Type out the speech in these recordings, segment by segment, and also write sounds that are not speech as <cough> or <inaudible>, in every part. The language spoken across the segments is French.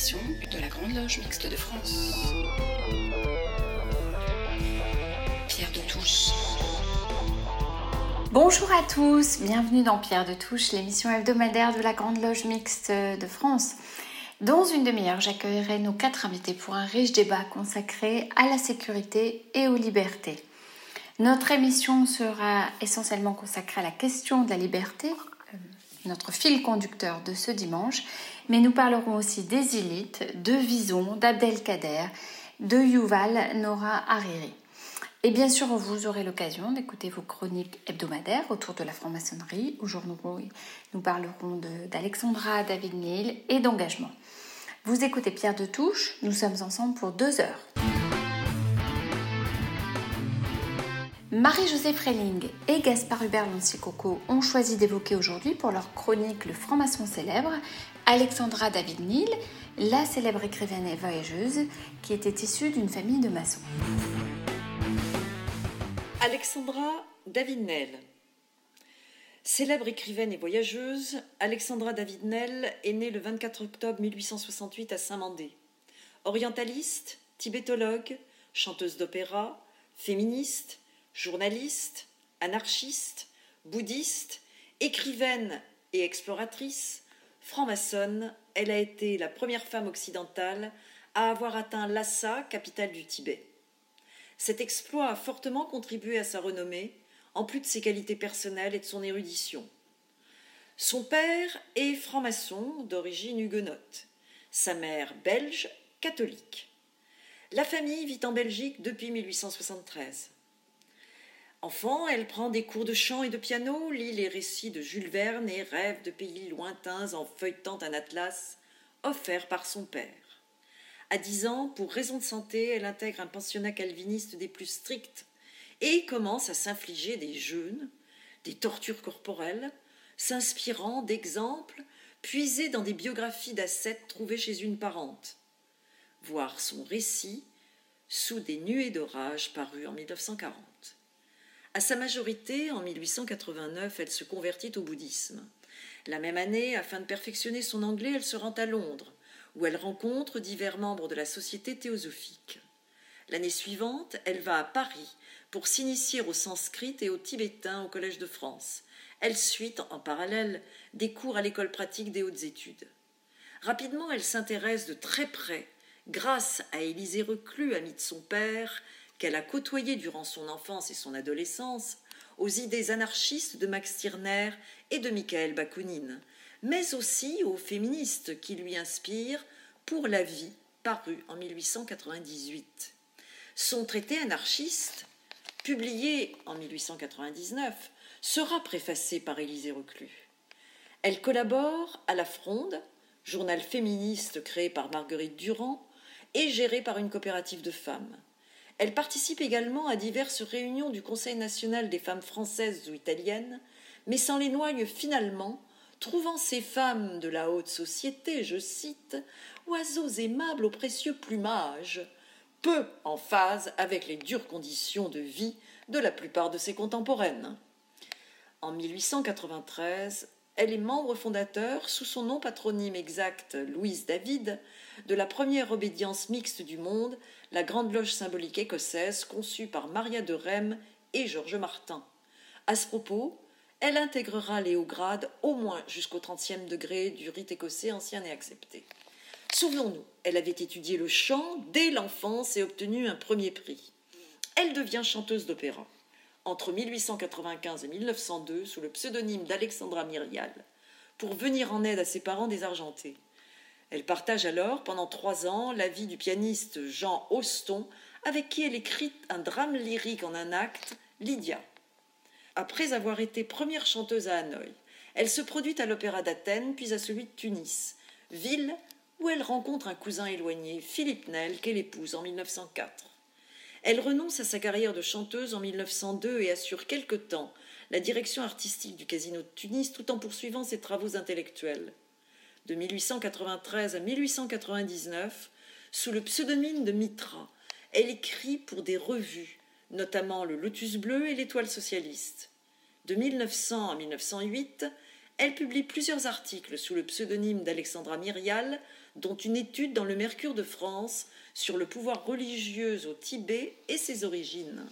de la Grande Loge Mixte de France. Pierre de Touche. Bonjour à tous, bienvenue dans Pierre de Touche, l'émission hebdomadaire de la Grande Loge Mixte de France. Dans une demi-heure, j'accueillerai nos quatre invités pour un riche débat consacré à la sécurité et aux libertés. Notre émission sera essentiellement consacrée à la question de la liberté, euh, notre fil conducteur de ce dimanche, mais nous parlerons aussi des élites, de Vison, d'Abdelkader, de Yuval Nora Hariri. Et bien sûr, vous aurez l'occasion d'écouter vos chroniques hebdomadaires autour de la franc-maçonnerie. Aujourd'hui, nous parlerons d'Alexandra David Neil et d'engagement. Vous écoutez Pierre de Touche, nous sommes ensemble pour deux heures. Marie-Josée Freling et Gaspard Hubert Lancier-Coco ont choisi d'évoquer aujourd'hui pour leur chronique Le franc-maçon célèbre Alexandra David Neil, la célèbre écrivaine et voyageuse qui était issue d'une famille de maçons. Alexandra David-Nel. Célèbre écrivaine et voyageuse, Alexandra David-Nel est née le 24 octobre 1868 à Saint-Mandé. Orientaliste, tibétologue, chanteuse d'opéra, féministe, journaliste, anarchiste, bouddhiste, écrivaine et exploratrice, franc-maçonne, elle a été la première femme occidentale à avoir atteint Lhasa, capitale du Tibet. Cet exploit a fortement contribué à sa renommée, en plus de ses qualités personnelles et de son érudition. Son père est franc-maçon d'origine huguenote, sa mère belge, catholique. La famille vit en Belgique depuis 1873. Enfant, elle prend des cours de chant et de piano, lit les récits de Jules Verne et rêve de pays lointains en feuilletant un atlas offert par son père. À dix ans, pour raison de santé, elle intègre un pensionnat calviniste des plus stricts et commence à s'infliger des jeûnes, des tortures corporelles, s'inspirant d'exemples puisés dans des biographies d'ascètes trouvées chez une parente. Voir son récit sous des nuées d'orage paru en 1940. À sa majorité, en 1889, elle se convertit au bouddhisme. La même année, afin de perfectionner son anglais, elle se rend à Londres, où elle rencontre divers membres de la Société théosophique. L'année suivante, elle va à Paris pour s'initier au sanskrit et au tibétain au Collège de France. Elle suit, en parallèle, des cours à l'école pratique des hautes études. Rapidement, elle s'intéresse de très près, grâce à Élisée Reclus, amie de son père, qu'elle a côtoyé durant son enfance et son adolescence, aux idées anarchistes de Max Stirner et de Michael Bakounine, mais aussi aux féministes qui lui inspirent Pour la vie, paru en 1898. Son traité anarchiste, publié en 1899, sera préfacé par Élisée Reclus. Elle collabore à La Fronde, journal féministe créé par Marguerite Durand et géré par une coopérative de femmes. Elle participe également à diverses réunions du Conseil national des femmes françaises ou italiennes, mais s'en l'éloigne finalement trouvant ces femmes de la haute société, je cite, oiseaux aimables au précieux plumage, peu en phase avec les dures conditions de vie de la plupart de ses contemporaines. En 1893, elle est membre fondateur, sous son nom patronyme exact Louise David, de la première obédience mixte du monde, la Grande Loge symbolique écossaise conçue par Maria de Rem et Georges Martin. À ce propos, elle intégrera les hauts grades au moins jusqu'au 30e degré du rite écossais ancien et accepté. Souvenons-nous, elle avait étudié le chant dès l'enfance et obtenu un premier prix. Elle devient chanteuse d'opéra entre 1895 et 1902 sous le pseudonyme d'Alexandra Myrial pour venir en aide à ses parents désargentés. Elle partage alors pendant trois ans la vie du pianiste Jean Auston avec qui elle écrit un drame lyrique en un acte, Lydia après avoir été première chanteuse à Hanoï. Elle se produit à l'Opéra d'Athènes, puis à celui de Tunis, ville où elle rencontre un cousin éloigné, Philippe Nel, qu'elle épouse en 1904. Elle renonce à sa carrière de chanteuse en 1902 et assure quelque temps la direction artistique du Casino de Tunis tout en poursuivant ses travaux intellectuels. De 1893 à 1899, sous le pseudonyme de Mitra, elle écrit pour des revues, notamment le Lotus Bleu et l'Étoile socialiste. De 1900 à 1908, elle publie plusieurs articles sous le pseudonyme d'Alexandra Myrial dont une étude dans le Mercure de France sur le pouvoir religieux au Tibet et ses origines.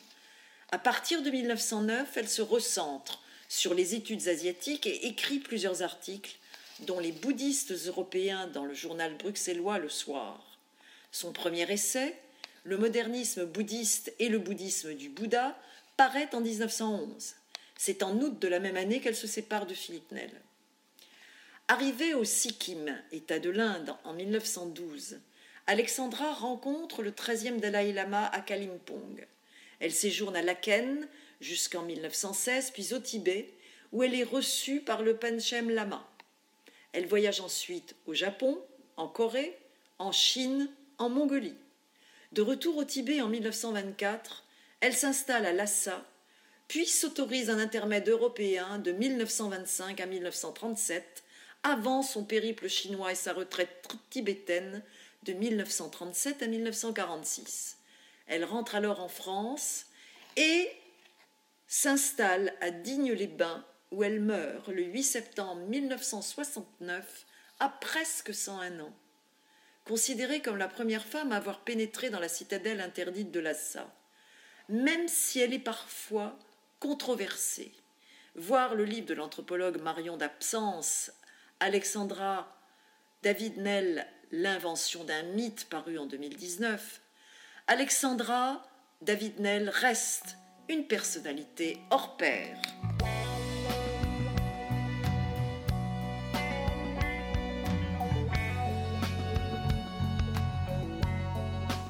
À partir de 1909, elle se recentre sur les études asiatiques et écrit plusieurs articles, dont les bouddhistes européens dans le journal bruxellois Le Soir. Son premier essai, Le modernisme bouddhiste et le bouddhisme du Bouddha, paraît en 1911. C'est en août de la même année qu'elle se sépare de Philippe Nel. Arrivée au Sikkim, État de l'Inde, en 1912, Alexandra rencontre le 13e Dalai Lama à Kalimpong. Elle séjourne à Laken jusqu'en 1916, puis au Tibet, où elle est reçue par le Panchem Lama. Elle voyage ensuite au Japon, en Corée, en Chine, en Mongolie. De retour au Tibet en 1924, elle s'installe à Lhasa, puis s'autorise un intermède européen de 1925 à 1937, avant son périple chinois et sa retraite tibétaine de 1937 à 1946. Elle rentre alors en France et s'installe à Digne-les-Bains où elle meurt le 8 septembre 1969 à presque 101 ans. Considérée comme la première femme à avoir pénétré dans la citadelle interdite de Lhasa, même si elle est parfois controversée. Voir le livre de l'anthropologue Marion d'Absence, Alexandra David Nell, L'invention d'un mythe paru en 2019, Alexandra David Nell reste une personnalité hors pair.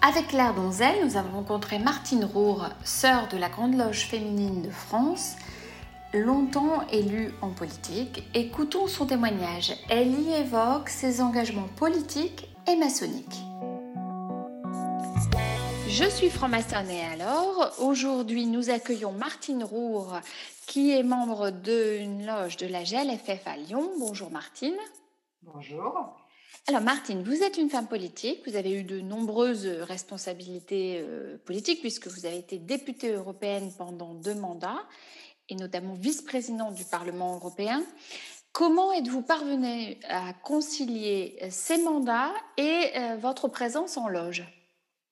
Avec Claire Donzel, nous avons rencontré Martine Roure, sœur de la Grande Loge féminine de France, longtemps élue en politique. Écoutons son témoignage. Elle y évoque ses engagements politiques et maçonniques. Je suis franc-maçonne et alors, aujourd'hui, nous accueillons Martine Roure, qui est membre d'une loge de la GLFF à Lyon. Bonjour Martine. Bonjour. Alors Martine, vous êtes une femme politique, vous avez eu de nombreuses responsabilités euh, politiques puisque vous avez été députée européenne pendant deux mandats et notamment vice-présidente du Parlement européen. Comment êtes-vous parvenue à concilier ces mandats et euh, votre présence en loge?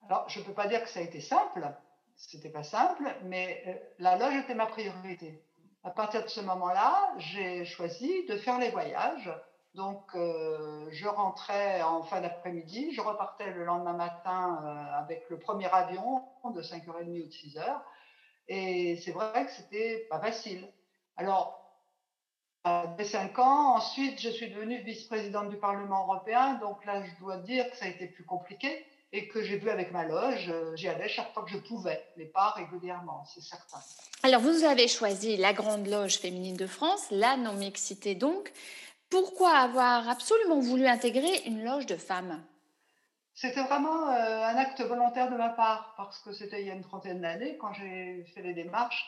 Alors, je ne peux pas dire que ça a été simple, c'était pas simple, mais euh, la loge était ma priorité. À partir de ce moment-là, j'ai choisi de faire les voyages. Donc, euh, je rentrais en fin d'après-midi, je repartais le lendemain matin euh, avec le premier avion de 5h30 ou de 6h. Et c'est vrai que c'était pas facile. Alors, dès 5 ans, ensuite, je suis devenue vice-présidente du Parlement européen. Donc là, je dois dire que ça a été plus compliqué et que j'ai vu avec ma loge. Euh, j'y allais chaque fois que je pouvais, mais pas régulièrement, c'est certain. Alors, vous avez choisi la Grande Loge féminine de France, la non-mixité donc. Pourquoi avoir absolument voulu intégrer une loge de femmes? C'était vraiment euh, un acte volontaire de ma part, parce que c'était il y a une trentaine d'années quand j'ai fait les démarches.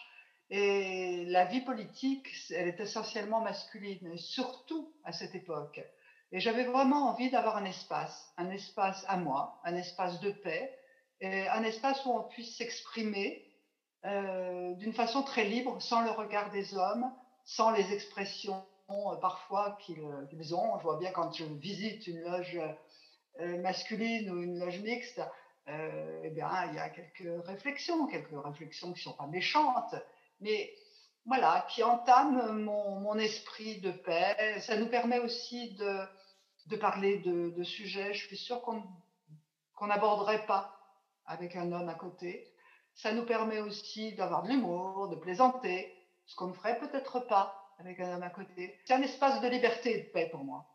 Et la vie politique, elle est essentiellement masculine, surtout à cette époque. Et j'avais vraiment envie d'avoir un espace, un espace à moi, un espace de paix, et un espace où on puisse s'exprimer euh, d'une façon très libre, sans le regard des hommes, sans les expressions euh, parfois qu'ils ont. Je vois bien quand je visite une loge masculine ou une loge mixte, euh, eh bien, il y a quelques réflexions, quelques réflexions qui ne sont pas méchantes, mais voilà, qui entament mon, mon, esprit de paix. Ça nous permet aussi de, de parler de, de, sujets, je suis sûre qu'on n'aborderait pas avec un homme à côté. Ça nous permet aussi d'avoir de l'humour, de plaisanter, ce qu'on ne ferait peut-être pas avec un homme à côté. C'est un espace de liberté et de paix pour moi.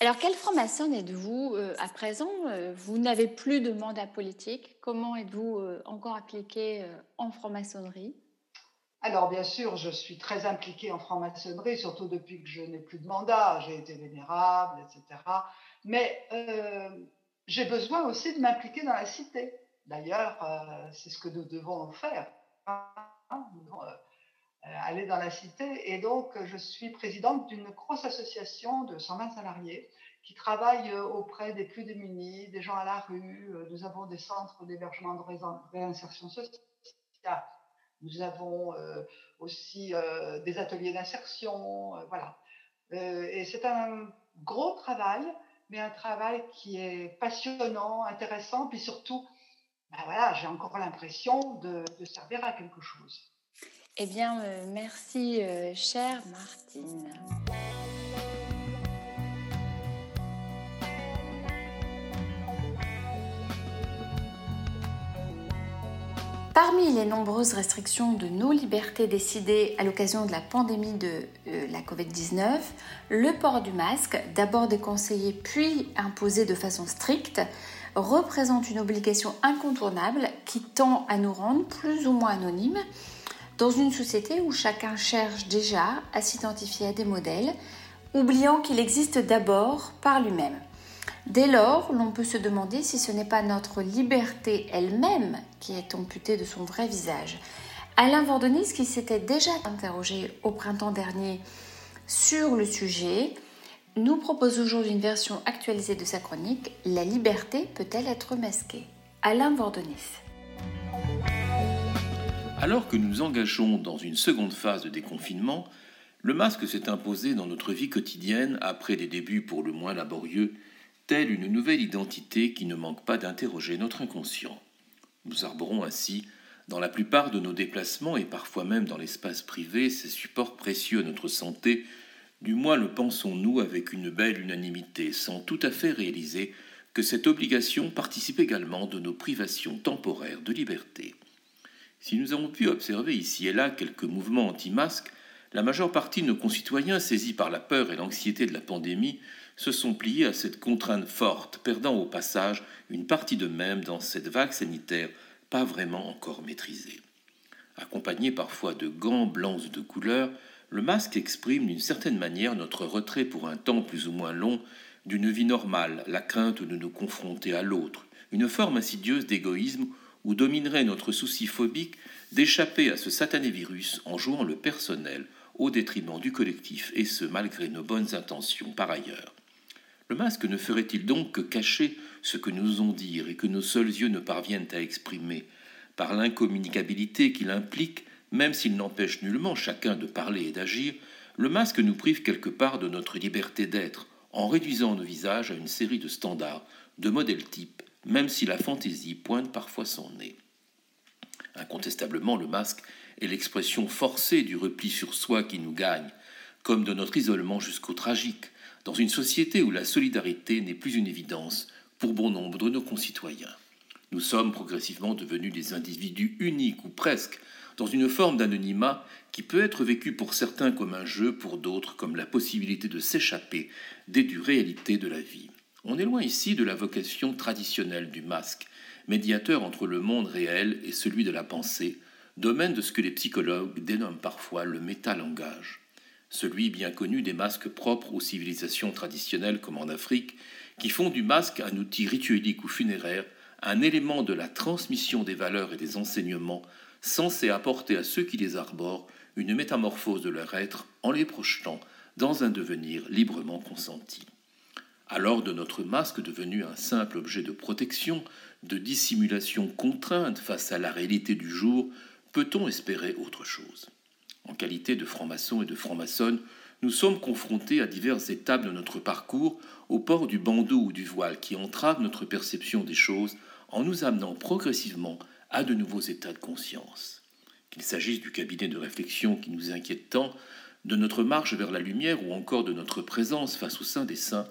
Alors, quelle franc-maçonne êtes-vous euh, à présent euh, Vous n'avez plus de mandat politique. Comment êtes-vous euh, encore appliqué euh, en franc-maçonnerie? Alors, bien sûr, je suis très impliquée en franc-maçonnerie, surtout depuis que je n'ai plus de mandat. J'ai été vénérable, etc. Mais j'ai besoin aussi de m'impliquer dans la cité. D'ailleurs, c'est ce que nous devons faire. Hein, aller dans la cité. Et donc, je suis présidente d'une grosse association de 120 salariés qui travaille auprès des plus démunis, des gens à la rue. Nous avons des centres d'hébergement de réinsertion sociale nous avons euh, aussi euh, des ateliers d'insertion, euh, voilà. et c'est un gros travail, mais un travail qui est passionnant, intéressant, puis surtout, ben voilà, j'ai encore l'impression de, servir à quelque chose. Eh bien, euh, merci, euh, chère Martine. Parmi les nombreuses restrictions de nos libertés décidées à l'occasion de la pandémie de euh, la Covid-19, le port du masque, d'abord déconseillé puis imposé de façon stricte, représente une obligation incontournable qui tend à nous rendre plus ou moins anonymes dans une société où chacun cherche déjà à s'identifier à des modèles, oubliant qu'il existe d'abord par lui-même. Dès lors, l'on peut se demander si ce n'est pas notre liberté elle-même qui est amputée de son vrai visage. Alain Vordenis, qui s'était déjà interrogé au printemps dernier sur le sujet, nous propose aujourd'hui une version actualisée de sa chronique La liberté peut-elle être masquée? Alain Vordenis. Alors que nous engageons dans une seconde phase de déconfinement, le masque s'est imposé dans notre vie quotidienne après des débuts pour le moins laborieux telle une nouvelle identité qui ne manque pas d'interroger notre inconscient. Nous arborons ainsi, dans la plupart de nos déplacements et parfois même dans l'espace privé, ces supports précieux à notre santé, du moins le pensons-nous avec une belle unanimité, sans tout à fait réaliser que cette obligation participe également de nos privations temporaires de liberté. Si nous avons pu observer ici et là quelques mouvements anti-masques, la majeure partie de nos concitoyens, saisis par la peur et l'anxiété de la pandémie, se sont pliés à cette contrainte forte, perdant au passage une partie d'eux-mêmes dans cette vague sanitaire pas vraiment encore maîtrisée. Accompagné parfois de gants blancs de couleur, le masque exprime d'une certaine manière notre retrait pour un temps plus ou moins long d'une vie normale, la crainte de nous confronter à l'autre, une forme insidieuse d'égoïsme où dominerait notre souci phobique d'échapper à ce satané virus en jouant le personnel au détriment du collectif, et ce malgré nos bonnes intentions par ailleurs. Le masque ne ferait-il donc que cacher ce que nous osons dire et que nos seuls yeux ne parviennent à exprimer par l'incommunicabilité qu'il implique, même s'il n'empêche nullement chacun de parler et d'agir, le masque nous prive quelque part de notre liberté d'être, en réduisant nos visages à une série de standards, de modèles types, même si la fantaisie pointe parfois son nez. Incontestablement, le masque est l'expression forcée du repli sur soi qui nous gagne, comme de notre isolement jusqu'au tragique, dans une société où la solidarité n'est plus une évidence pour bon nombre de nos concitoyens. Nous sommes progressivement devenus des individus uniques ou presque, dans une forme d'anonymat qui peut être vécu pour certains comme un jeu, pour d'autres comme la possibilité de s'échapper des dures réalités de la vie. On est loin ici de la vocation traditionnelle du masque, médiateur entre le monde réel et celui de la pensée, domaine de ce que les psychologues dénomment parfois le métalangage celui bien connu des masques propres aux civilisations traditionnelles comme en Afrique, qui font du masque un outil rituelique ou funéraire, un élément de la transmission des valeurs et des enseignements censé apporter à ceux qui les arborent une métamorphose de leur être en les projetant dans un devenir librement consenti. Alors de notre masque devenu un simple objet de protection, de dissimulation contrainte face à la réalité du jour, peut-on espérer autre chose? En qualité de franc-maçon et de franc-maçonne, nous sommes confrontés à diverses étapes de notre parcours au port du bandeau ou du voile qui entrave notre perception des choses en nous amenant progressivement à de nouveaux états de conscience. Qu'il s'agisse du cabinet de réflexion qui nous inquiète tant, de notre marche vers la lumière ou encore de notre présence face au sein des saints,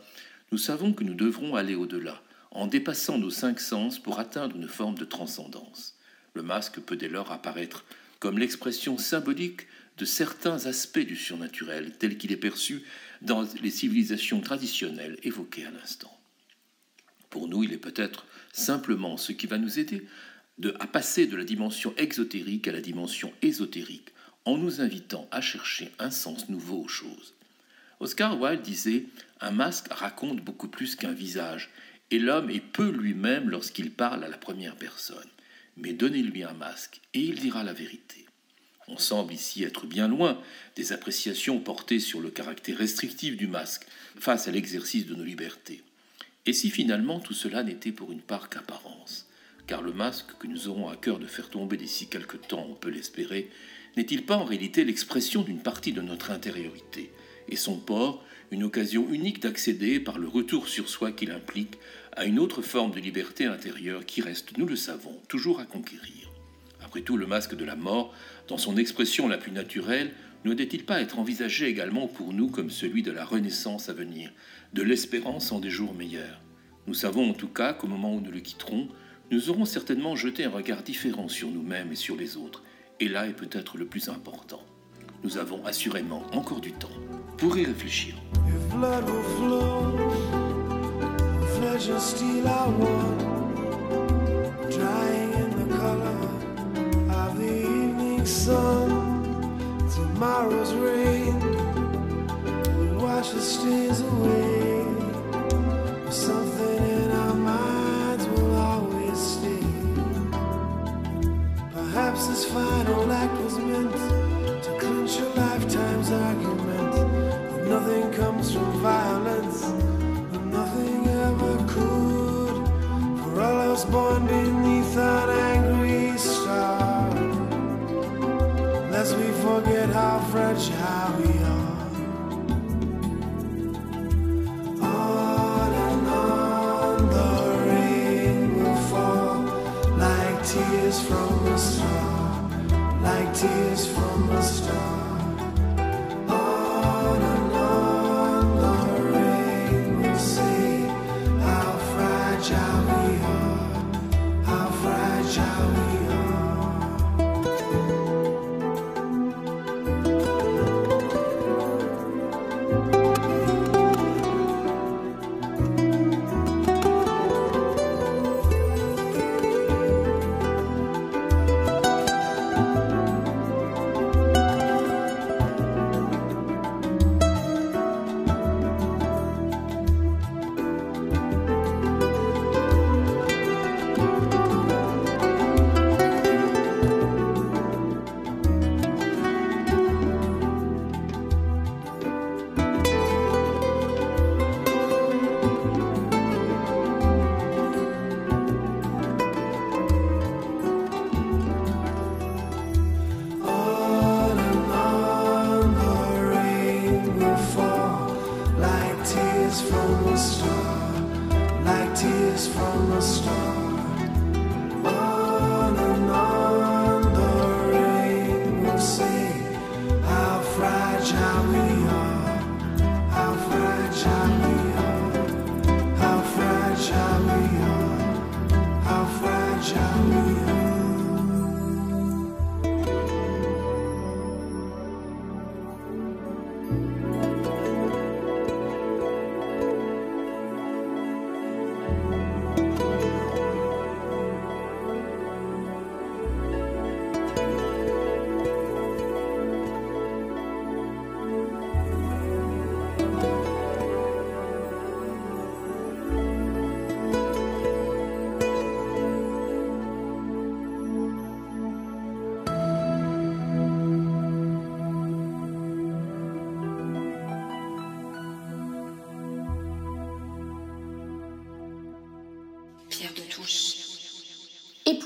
nous savons que nous devrons aller au-delà, en dépassant nos cinq sens pour atteindre une forme de transcendance. Le masque peut dès lors apparaître comme l'expression symbolique de certains aspects du surnaturel tel qu'il est perçu dans les civilisations traditionnelles évoquées à l'instant. Pour nous, il est peut-être simplement ce qui va nous aider de, à passer de la dimension exotérique à la dimension ésotérique, en nous invitant à chercher un sens nouveau aux choses. Oscar Wilde disait Un masque raconte beaucoup plus qu'un visage, et l'homme est peu lui-même lorsqu'il parle à la première personne. Mais donnez-lui un masque, et il dira la vérité. On semble ici être bien loin des appréciations portées sur le caractère restrictif du masque face à l'exercice de nos libertés. Et si finalement tout cela n'était pour une part qu'apparence? Car le masque que nous aurons à cœur de faire tomber d'ici quelque temps, on peut l'espérer, n'est-il pas en réalité l'expression d'une partie de notre intériorité, et son port une occasion unique d'accéder, par le retour sur soi qu'il implique, à une autre forme de liberté intérieure qui reste, nous le savons, toujours à conquérir. Après tout, le masque de la mort, dans son expression la plus naturelle, ne doit-il pas être envisagé également pour nous comme celui de la renaissance à venir, de l'espérance en des jours meilleurs? Nous savons en tout cas qu'au moment où nous le quitterons, nous aurons certainement jeté un regard différent sur nous-mêmes et sur les autres, et là est peut-être le plus important. Nous avons assurément encore du temps pour y réfléchir. tomorrow's rain wash the stains away. Something in our minds will always stay. Perhaps this final act was born beneath an angry star lest we forget how fragile we are. On and on the rain will fall like tears from a star, like tears from a star.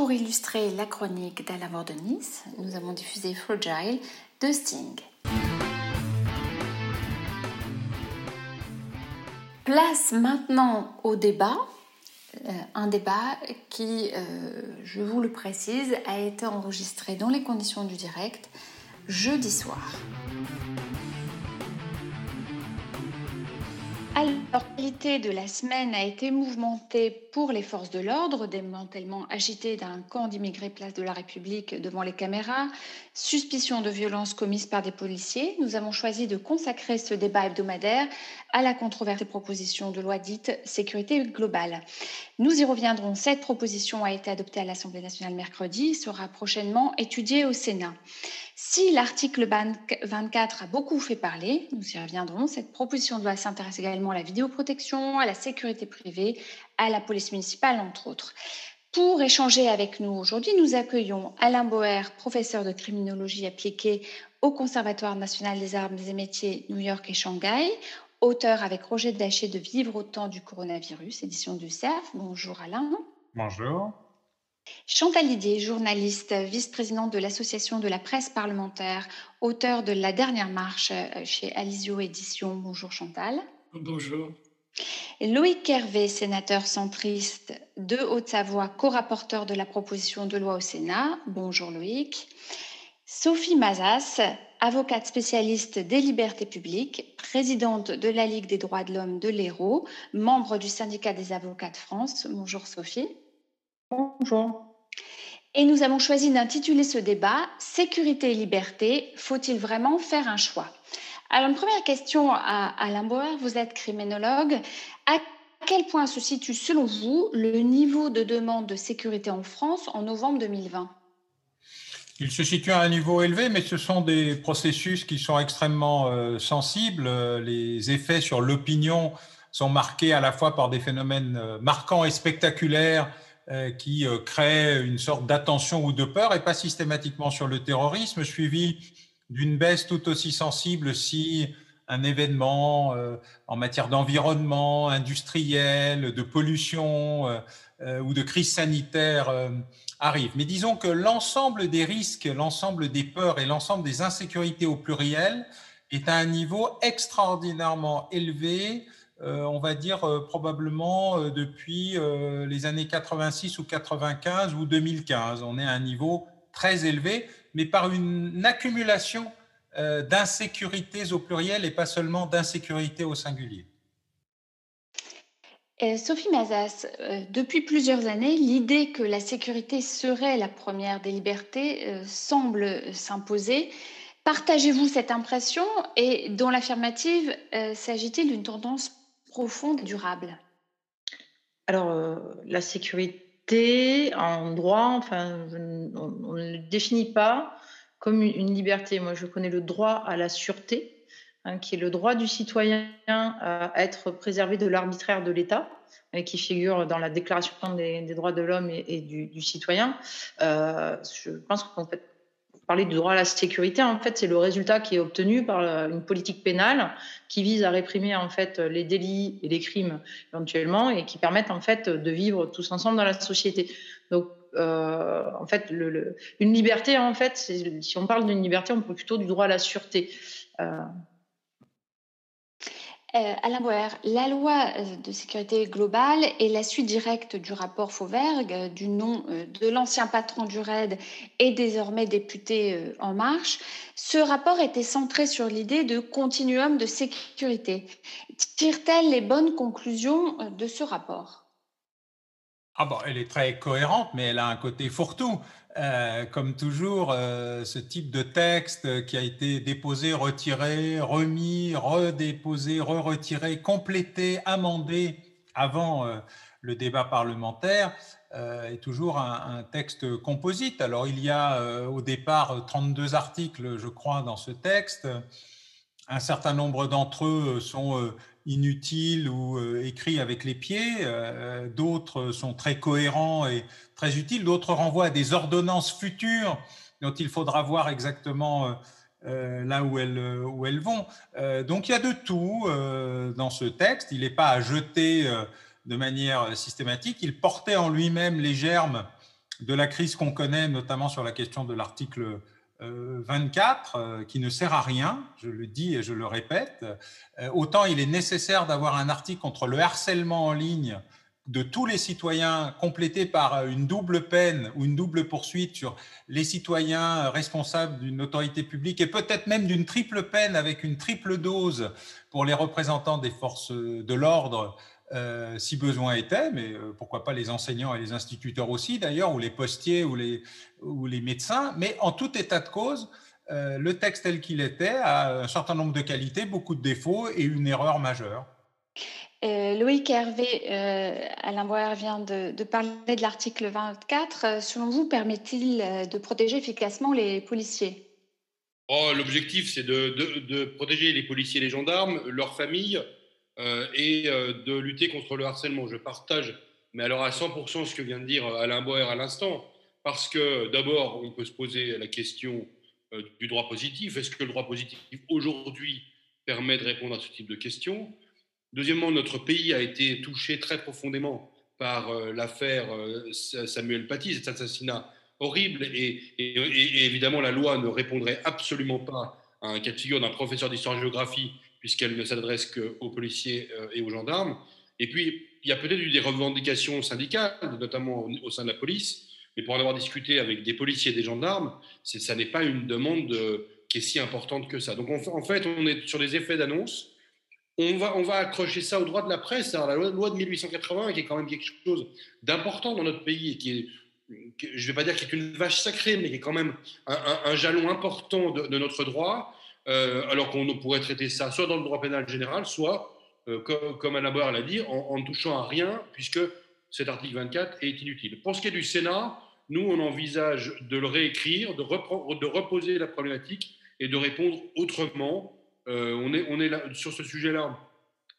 Pour illustrer la chronique d'Alain de Nice, nous avons diffusé Fragile de Sting. Place maintenant au débat. Euh, un débat qui, euh, je vous le précise, a été enregistré dans les conditions du direct jeudi soir. Alors, l'actualité de la semaine a été mouvementée pour les forces de l'ordre, démantèlement agité d'un camp d'immigrés place de la République devant les caméras, suspicion de violences commises par des policiers. Nous avons choisi de consacrer ce débat hebdomadaire à la controversée proposition de loi dite sécurité globale. Nous y reviendrons. Cette proposition a été adoptée à l'Assemblée nationale mercredi, sera prochainement étudiée au Sénat. Si l'article 24 a beaucoup fait parler, nous y reviendrons, cette proposition de loi s'intéresse également à la vidéoprotection, à la sécurité privée, à la police municipale, entre autres. Pour échanger avec nous aujourd'hui, nous accueillons Alain Boer, professeur de criminologie appliquée au Conservatoire national des armes et métiers New York et Shanghai, auteur avec Roger Daché de Vivre au temps du coronavirus, édition du CERF. Bonjour Alain. Bonjour. Chantal Didier, journaliste, vice-présidente de l'Association de la presse parlementaire, auteur de La dernière marche euh, chez Alizio Éditions. Bonjour Chantal. Bonjour. Loïc Hervé, sénateur centriste de Haute-Savoie, co-rapporteur de la proposition de loi au Sénat. Bonjour Loïc. Sophie Mazas, avocate spécialiste des libertés publiques, présidente de la Ligue des droits de l'homme de l'Hérault, membre du syndicat des avocats de France. Bonjour Sophie. Bonjour. Et nous avons choisi d'intituler ce débat Sécurité et liberté, faut-il vraiment faire un choix? Alors, une première question à Alain Bauer, vous êtes criminologue. À quel point se situe, selon vous, le niveau de demande de sécurité en France en novembre 2020 il se situe à un niveau élevé, mais ce sont des processus qui sont extrêmement euh, sensibles. Les effets sur l'opinion sont marqués à la fois par des phénomènes euh, marquants et spectaculaires euh, qui euh, crée une sorte d'attention ou de peur, et pas systématiquement sur le terrorisme, suivi d'une baisse tout aussi sensible si un événement euh, en matière d'environnement, industriel, de pollution ou de crise sanitaire arrive. Mais disons que l'ensemble des risques, l'ensemble des peurs et l'ensemble des insécurités au pluriel est à un niveau extraordinairement élevé euh, on va dire euh, probablement euh, depuis les années 86 ou 95 ou 2015. On est à un niveau très élevé, mais par une accumulation d'insécurités au pluriel et pas seulement d'insécurité au singulier. Sophie Mazas, depuis plusieurs années, l'idée que la sécurité serait la première des libertés semble s'imposer. Partagez-vous cette impression? Et dans l'affirmative, s'agit-il d'une tendance profonde et durable Alors, euh, la sécurité en droit, enfin, on, ne le définit pas comme une, liberté. Moi, je connais le droit à la sûreté, hein, qui est le droit du citoyen à être préservé de l'arbitraire de l'État euh, qui figure dans la Déclaration des, droits de l'homme et, du, citoyen. Euh, je pense qu'en fait, parler du droit à la sécurité, en fait, c'est le résultat qui est obtenu par euh, une politique pénale qui vise à réprimer en fait les délits et les crimes éventuellement et qui permettent en fait de vivre tous ensemble dans la société. Donc, euh, en fait, le, une liberté, en fait, si on parle d'une liberté, on parle plutôt du droit à la sûreté. Euh, euh, Alain Boer, la loi euh, de sécurité globale est la suite directe du rapport Fauvergue, euh, du nom de l'ancien patron du RAID et désormais député En Marche. Ce rapport était centré sur l'idée de continuum de sécurité. Tire-t-elle les bonnes conclusions de ce rapport? Ah elle est très cohérente, mais elle a un côté fourre-tout. Euh, comme toujours, euh, ce type de texte qui a été déposé, retiré, remis, redéposé, re-retiré, complété, amendé avant euh, le débat parlementaire, est toujours un, un, texte composite. Alors il y a au départ 32 articles, je crois, dans ce texte. Un certain nombre d'entre eux sont inutiles ou euh, écrits avec les pieds, euh, d'autres sont très cohérents et très utiles, d'autres renvoient à des ordonnances futures dont il faudra voir exactement euh, là où elles, où elles vont. donc il y a de tout dans ce texte, il n'est pas à jeter de manière systématique, il portait en lui-même les germes de la crise qu'on connaît, notamment sur la question de l'article 24 euh, qui ne sert à rien, je le dis et je le répète. Euh, autant il est nécessaire d'avoir un article contre le harcèlement en ligne de tous les citoyens complété par une double peine ou une double poursuite sur les citoyens responsables d'une autorité publique et peut-être même d'une triple peine avec une triple dose pour les représentants des forces de l'ordre euh, si besoin était, mais euh, pourquoi pas les enseignants et les instituteurs aussi d'ailleurs, ou les postiers ou les, ou les médecins. Mais en tout état de cause, euh, le texte tel qu'il était a un certain nombre de qualités, beaucoup de défauts et une erreur majeure. Loïc Hervé, Alain Boer vient de, de parler de l'article 24. Selon vous, permet-il de protéger efficacement les policiers? Oh, L'objectif, c'est de, de, de, protéger les policiers et les gendarmes, leurs familles, euh, et euh, de lutter contre le harcèlement. Je partage, mais alors à 100% ce que vient de dire Alain Boer à l'instant, parce que d'abord, on peut se poser la question euh, du droit positif. Est-ce que le droit positif aujourd'hui permet de répondre à ce type de questions? Deuxièmement, notre pays a été touché très profondément par l'affaire Samuel Paty, cet assassinat horrible. Et, et, évidemment, la loi ne répondrait absolument pas à un cas de figure d'un professeur d'histoire-géographie, puisqu'elle ne s'adresse qu'aux policiers et aux gendarmes. Et puis, il y a peut-être eu des revendications syndicales, notamment au, sein de la police, mais pour en avoir discuté avec des policiers et des gendarmes, ça n'est pas une demande qui est si importante que ça. Donc en fait, on est sur des effets d'annonce. On va, accrocher ça au droit de la presse, à la loi de 1880, qui est quand même quelque chose d'important dans notre pays et qui est je ne vais pas dire qu'il est une vache sacrée, mais qui est quand même un, jalon important de, notre droit, euh, alors qu'on pourrait traiter ça soit dans le droit pénal général, soit, euh, comme, comme, Anna l'a dit, en, ne touchant à rien, puisque cet article 24 est inutile. Pour ce qui est du Sénat, nous, on envisage de le réécrire, de, reposer la problématique et de répondre autrement. Euh, on, est, sur ce sujet-là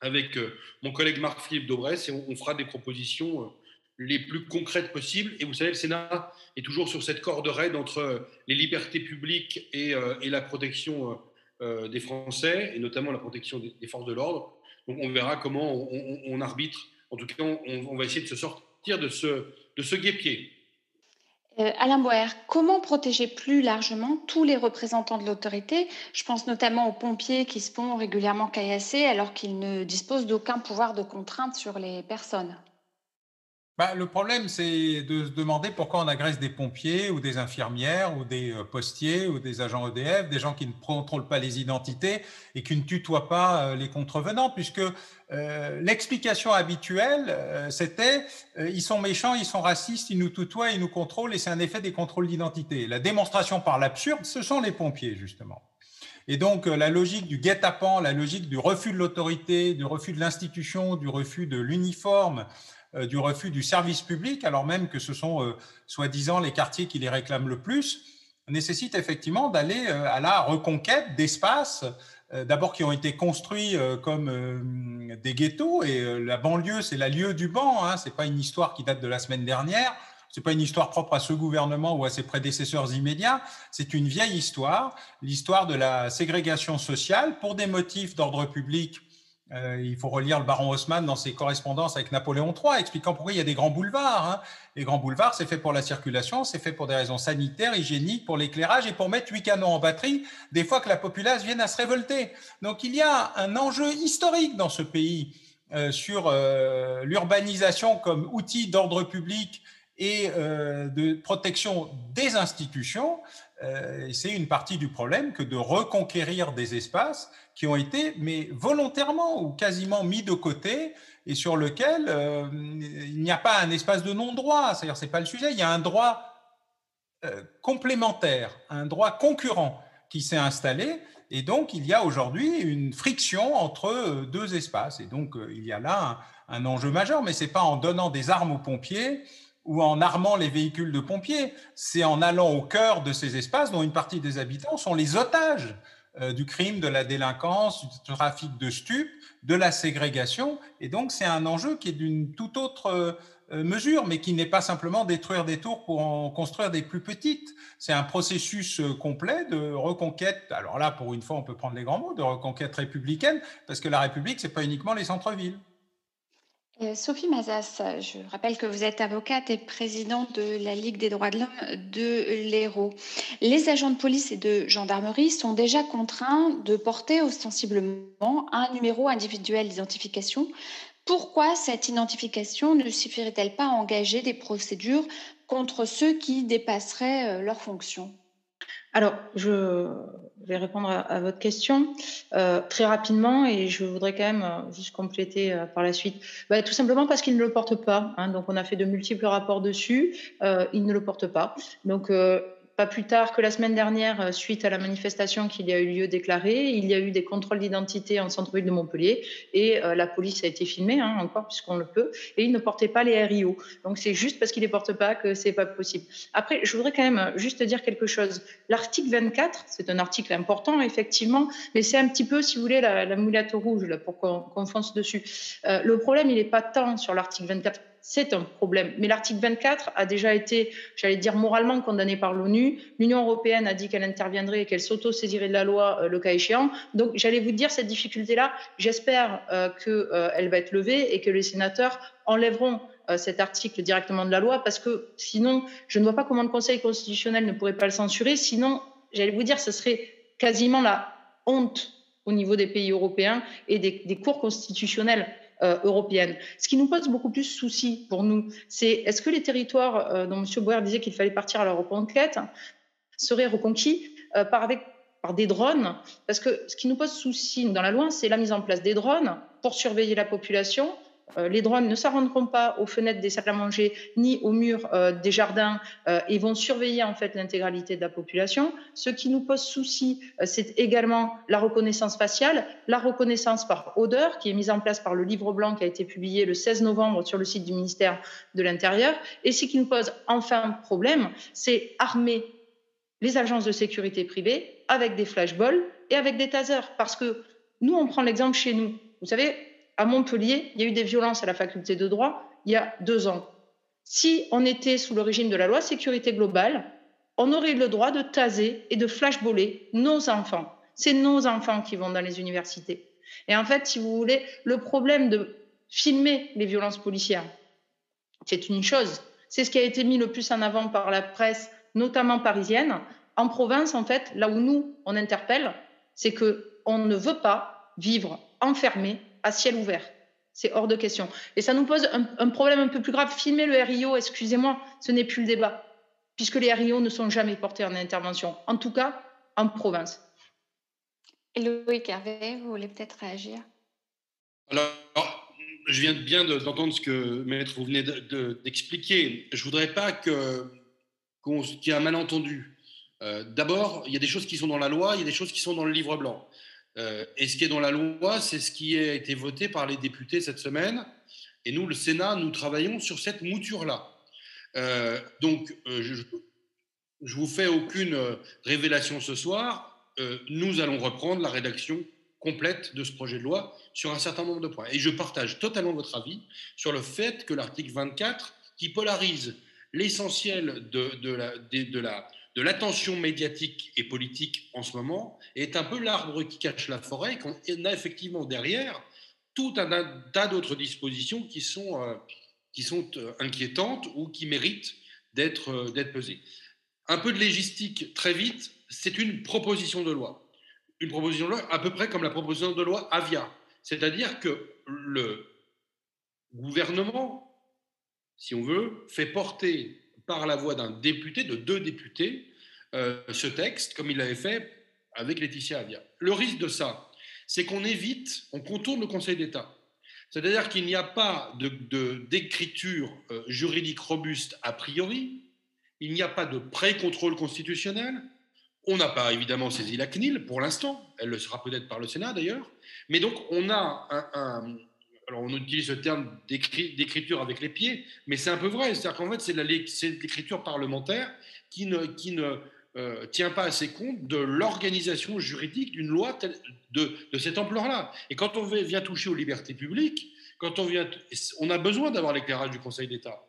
avec mon collègue Marc-Philippe Daubresse et on, fera des propositions les plus concrètes possibles. Et vous savez, le Sénat est toujours sur cette corde raide entre les libertés publiques et la protection des Français, et notamment la protection des, forces de l'ordre. Donc on verra comment on, arbitre. En tout cas, on, on, va essayer de se sortir de ce, de ce guépier. Euh, Alain Boer, comment protéger plus largement tous les représentants de l'autorité? Je pense notamment aux pompiers qui se font régulièrement caillasser alors qu'ils ne disposent d'aucun pouvoir de contrainte sur les personnes. Bah, le problème, c'est de se demander pourquoi on agresse des pompiers ou des infirmières ou des euh, postiers ou des agents EDF, des gens qui ne contrôlent pas les identités et qui ne tutoient pas euh, les contrevenants, puisque euh, l'explication habituelle, c'était ils sont méchants, ils sont racistes, ils nous tutoient, ils nous contrôlent et c'est un effet des contrôles d'identité. La démonstration par l'absurde, ce sont les pompiers, justement. Et donc, la logique du guet-apens, la logique du refus de l'autorité, du refus de l'institution, du refus de l'uniforme, du refus du service public, alors même que ce sont euh, soi-disant les quartiers qui les réclament le plus, nécessite effectivement d'aller euh, à la reconquête d'espaces, d'abord qui ont été construits comme des ghettos, et la banlieue, c'est la lieu du banc, hein, c'est pas une histoire qui date de la semaine dernière, c'est pas une histoire propre à ce gouvernement ou à ses prédécesseurs immédiats, c'est une vieille histoire, l'histoire de la ségrégation sociale pour des motifs d'ordre public euh, il faut relire le baron Haussmann dans ses correspondances avec Napoléon III, expliquant pourquoi il y a des grands boulevards. Hein. Les grands boulevards, c'est fait pour la circulation, c'est fait pour des raisons sanitaires, hygiéniques, pour l'éclairage et pour mettre huit canons en batterie des fois que la populace vienne à se révolter. Donc il y a un enjeu historique dans ce pays euh, sur euh, l'urbanisation comme outil d'ordre public et de protection des institutions. c'est une partie du problème que de reconquérir des espaces qui ont été, mais volontairement ou quasiment mis de côté et sur lequel euh, il n'y a pas un espace de non-droit. C'est-à-dire, c'est pas le sujet. Il y a un droit euh, complémentaire, un droit concurrent qui s'est installé. Et donc, il y a aujourd'hui une friction entre euh, deux espaces. Et donc, il y a là un, un enjeu majeur, mais c'est pas en donnant des armes aux pompiers ou en armant les véhicules de pompiers, c'est en allant au cœur de ces espaces dont une partie des habitants sont les otages euh, du crime, de la délinquance, du trafic de stupes, de la ségrégation. Et donc, c'est un enjeu qui est d'une toute autre euh, mesure, mais qui n'est pas simplement détruire des tours pour en construire des plus petites. C'est un processus euh, complet de reconquête. Alors là, pour une fois, on peut prendre les grands mots, de reconquête républicaine, parce que la République, c'est pas uniquement les centres-villes. Euh, Sophie Mazas, je rappelle que vous êtes avocate et présidente de la Ligue des droits de l'homme de l'Hérault. Les agents de police et de gendarmerie sont déjà contraints de porter ostensiblement un numéro individuel d'identification. Pourquoi cette identification ne suffirait-elle pas à engager des procédures contre ceux qui dépasseraient euh, leurs fonctions? Alors, je vais répondre à, votre question euh, très rapidement et je voudrais quand même euh, juste compléter euh, par la suite. Bah, tout simplement parce qu'il ne le porte pas. Hein. donc, on a fait de multiples rapports dessus. il ne le porte pas. Donc, pas plus tard que la semaine dernière, euh, suite à la manifestation qu'il y a eu lieu déclarée, il y a eu des contrôles d'identité en centre-ville de Montpellier et euh, la police a été filmée, hein, encore puisqu'on le peut, et il ne portait pas les RIO. Donc c'est juste parce qu'il ne les porte pas que c'est pas possible. Après, je voudrais quand même juste dire quelque chose. L'article 24, c'est un article important, effectivement, mais c'est un petit peu, si vous voulez, la, la moulette rouge, là, pour qu'on fonce dessus. Euh, le problème, il n'est pas tant sur l'article 24 c'est un problème. Mais l'article 24 a déjà été, j'allais dire, moralement condamné par l'ONU. L'Union européenne a dit qu'elle interviendrait et qu'elle s'auto-saisirait de la loi euh, le cas échéant. Donc, j'allais vous dire, cette difficulté-là, j'espère euh, qu'elle va être levée et que les sénateurs enlèveront cet article directement de la loi parce que sinon, je ne vois pas comment le Conseil constitutionnel ne pourrait pas le censurer. Sinon, j'allais vous dire, ce serait quasiment la honte au niveau des pays européens et des, cours constitutionnels euh, européennes. Ce qui nous pose beaucoup plus souci pour nous, c'est est-ce que les territoires euh, dont M. Boer disait qu'il fallait partir à la reconquête seraient reconquis euh, par, avec, par des drones? Parce que ce qui nous pose souci dans la loi, c'est la mise en place des drones pour surveiller la population, les drones ne s'arrondront pas aux fenêtres des salles à manger ni aux murs euh, des jardins euh, et vont surveiller en fait l'intégralité de la population. Ce qui nous pose souci, c'est également la reconnaissance faciale, la reconnaissance par odeur qui est mise en place par le livre blanc qui a été publié le 16 novembre sur le site du ministère de l'Intérieur. Et ce qui nous pose enfin problème, c'est armer les agences de sécurité privée avec des flashballs et avec des tasers. Parce que nous, on prend l'exemple chez nous. Vous savez, à Montpellier, il y a eu des violences à la faculté de droit il y a deux ans. Si on était sous le régime de la loi sécurité globale, on aurait le droit de taser et de flashballer nos enfants. C'est nos enfants qui vont dans les universités. Et en fait, si vous voulez, le problème de filmer les violences policières, c'est une chose. C'est ce qui a été mis le plus en avant par la presse, notamment parisienne. En province, en fait, là où nous, on interpelle, c'est qu'on ne veut pas vivre enfermé à ciel ouvert. C'est hors de question. Et ça nous pose un, problème un peu plus grave. Filmer le RIO, excusez-moi, ce n'est plus le débat, puisque les RIO ne sont jamais portés en intervention, en tout cas en province. Et Loïc Hervé, vous voulez peut-être réagir? Alors, je viens bien d'entendre ce que Maître vous venez d'expliquer. je ne voudrais pas qu'il y ait un malentendu. Euh, d'abord, il y a des choses qui sont dans la loi, il y a des choses qui sont dans le livre blanc. Euh, et ce qui est dans la loi, c'est ce qui a été voté par les députés cette semaine. Et nous, le Sénat, nous travaillons sur cette mouture-là. Euh, donc, euh, je, je vous fais aucune révélation ce soir. nous allons reprendre la rédaction complète de ce projet de loi sur un certain nombre de points. Et je partage totalement votre avis sur le fait que l'article 24, qui polarise l'essentiel de, de la de l'attention médiatique et politique en ce moment est un peu l'arbre qui cache la forêt, qu'on a effectivement derrière tout un tas d'autres dispositions qui sont, euh, euh, inquiétantes ou qui méritent d'être euh, d'être pesées. Un peu de légistique très vite, c'est une proposition de loi. Une proposition de loi à peu près comme la proposition de loi Avia. C'est-à-dire que le gouvernement, si on veut, fait porter par la voix d'un député, de deux députés, euh, ce texte, comme il l'avait fait avec Laetitia Avia. Le risque de ça, c'est qu'on évite, on contourne le Conseil d'État. C'est-à-dire qu'il n'y a pas d'écriture de, euh, juridique robuste a priori, il n'y a pas de pré-contrôle constitutionnel, on n'a pas évidemment saisi la CNIL pour l'instant, elle le sera peut-être par le Sénat d'ailleurs, mais donc on a un, alors on utilise ce terme d'écriture avec les pieds, mais c'est un peu vrai. C'est-à-dire qu'en fait, c'est l'écriture parlementaire qui ne, euh, tient pas assez compte de l'organisation juridique d'une loi de, de, cette ampleur-là. Et quand on vient toucher aux libertés publiques, quand on a besoin d'avoir l'éclairage du Conseil d'État,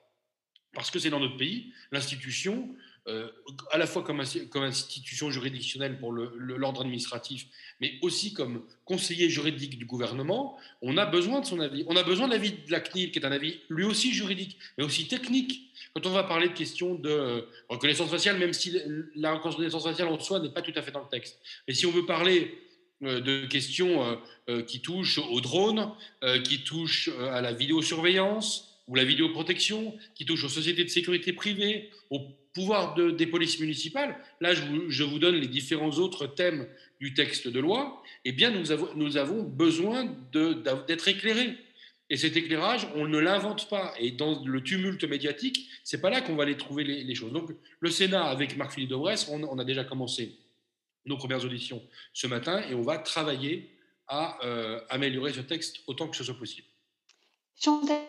parce que c'est dans notre pays l'institution euh, à la fois comme, comme, institution juridictionnelle pour l'ordre administratif, mais aussi comme conseiller juridique du gouvernement, on a besoin de son avis. On a besoin de l'avis de la CNIL, qui est un avis lui aussi juridique, mais aussi technique. Quand on va parler de questions de euh, reconnaissance faciale, même si la reconnaissance faciale en soi n'est pas tout à fait dans le texte, mais si on veut parler euh, de questions qui touchent aux drones, qui touchent à la vidéosurveillance, ou la vidéoprotection, qui touchent aux sociétés de sécurité privée, au pouvoir de, des polices municipales, là je vous, donne les différents autres thèmes du texte de loi, eh bien nous avons, besoin d'être éclairés. Et cet éclairage, on ne l'invente pas. Et dans le tumulte médiatique, c'est pas là qu'on va aller trouver les, choses. Donc le Sénat, avec Marc-Philippe Daubresse, on, on, a déjà commencé nos premières auditions ce matin et on va travailler à euh, améliorer ce texte autant que ce soit possible. Chantal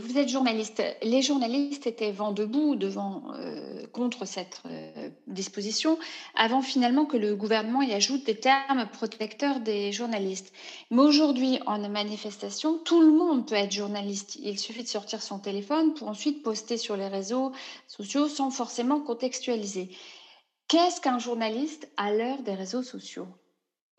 vous êtes journaliste. Les journalistes étaient vent debout devant, euh, contre cette euh, disposition avant finalement que le gouvernement y ajoute des termes protecteurs des journalistes. Mais aujourd'hui, en manifestation, tout le monde peut être journaliste. Il suffit de sortir son téléphone pour ensuite poster sur les réseaux sociaux sans forcément contextualiser. Qu'est-ce qu'un journaliste à l'heure des réseaux sociaux?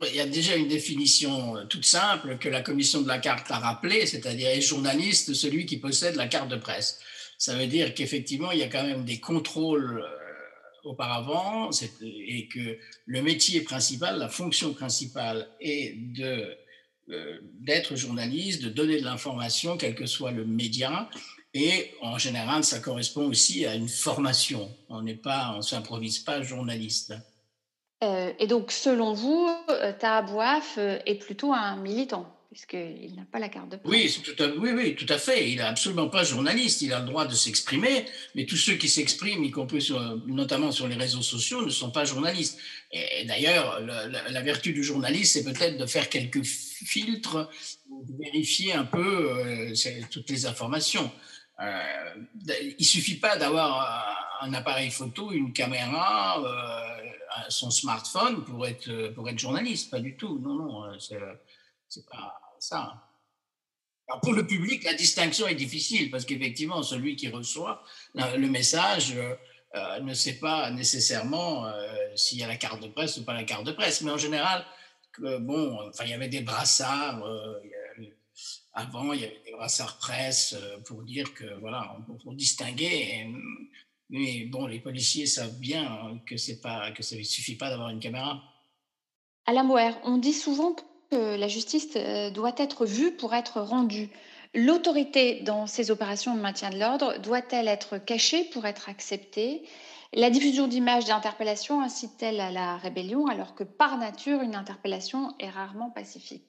Il y a déjà une définition euh, toute simple que la commission de la carte a rappelée, c'est-à-dire est journaliste celui qui possède la carte de presse. Ça veut dire qu'effectivement, il y a quand même des contrôles euh, auparavant et que le métier principal, la fonction principale est de euh, d'être journaliste, de donner de l'information, quel que soit le média. Et en général, ça correspond aussi à une formation. On n'est pas, on s'improvise pas journaliste. Euh, et donc, selon vous, euh, Tahabouaf euh, est plutôt un militant, puisqu'il n'a pas la carte de presse. Oui, tout à, oui, tout à fait. Il n'est absolument pas journaliste. Il a le droit de s'exprimer, mais tous ceux qui s'expriment, y compris notamment sur les réseaux sociaux, ne sont pas journalistes. Et, d'ailleurs, la, vertu du journaliste, c'est peut-être de faire quelques filtres, de vérifier un peu toutes les informations. il ne suffit pas d'avoir un appareil photo, une caméra son smartphone pour être, pour être journaliste, pas du tout. Non, non, euh, c'est pas ça. pour le public, la distinction est difficile parce qu'effectivement, celui qui reçoit le message euh, euh, ne sait pas nécessairement s'il y a la carte de presse ou pas la carte de presse. Mais en général, bon, enfin, il y avait des brassards. avant, il y avait des brassards presse pour dire que, voilà, pour, distinguer. Mais bon, les policiers savent bien hein, que ça ne suffit pas d'avoir une caméra. Alain Moer, on dit souvent que la justice euh, doit être vue pour être rendue. L'autorité dans ces opérations de maintien de l'ordre doit-elle être cachée pour être acceptée? La diffusion d'images d'interpellation incite-t-elle à la rébellion alors que par nature une interpellation est rarement pacifique?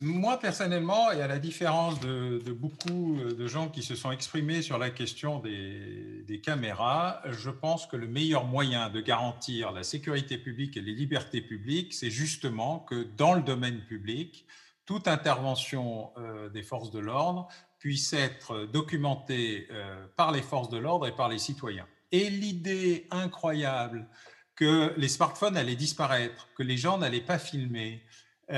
Moi, personnellement, et à la différence de, beaucoup de gens qui se sont exprimés sur la question des, caméras, je pense que le meilleur moyen de garantir la sécurité publique et les libertés publiques, c'est justement que dans le domaine public, toute intervention euh, des forces de l'ordre puisse être documentée euh, par les forces de l'ordre et par les citoyens. Et l'idée incroyable que les smartphones allaient disparaître, que les gens n'allaient pas filmer, euh, qu'on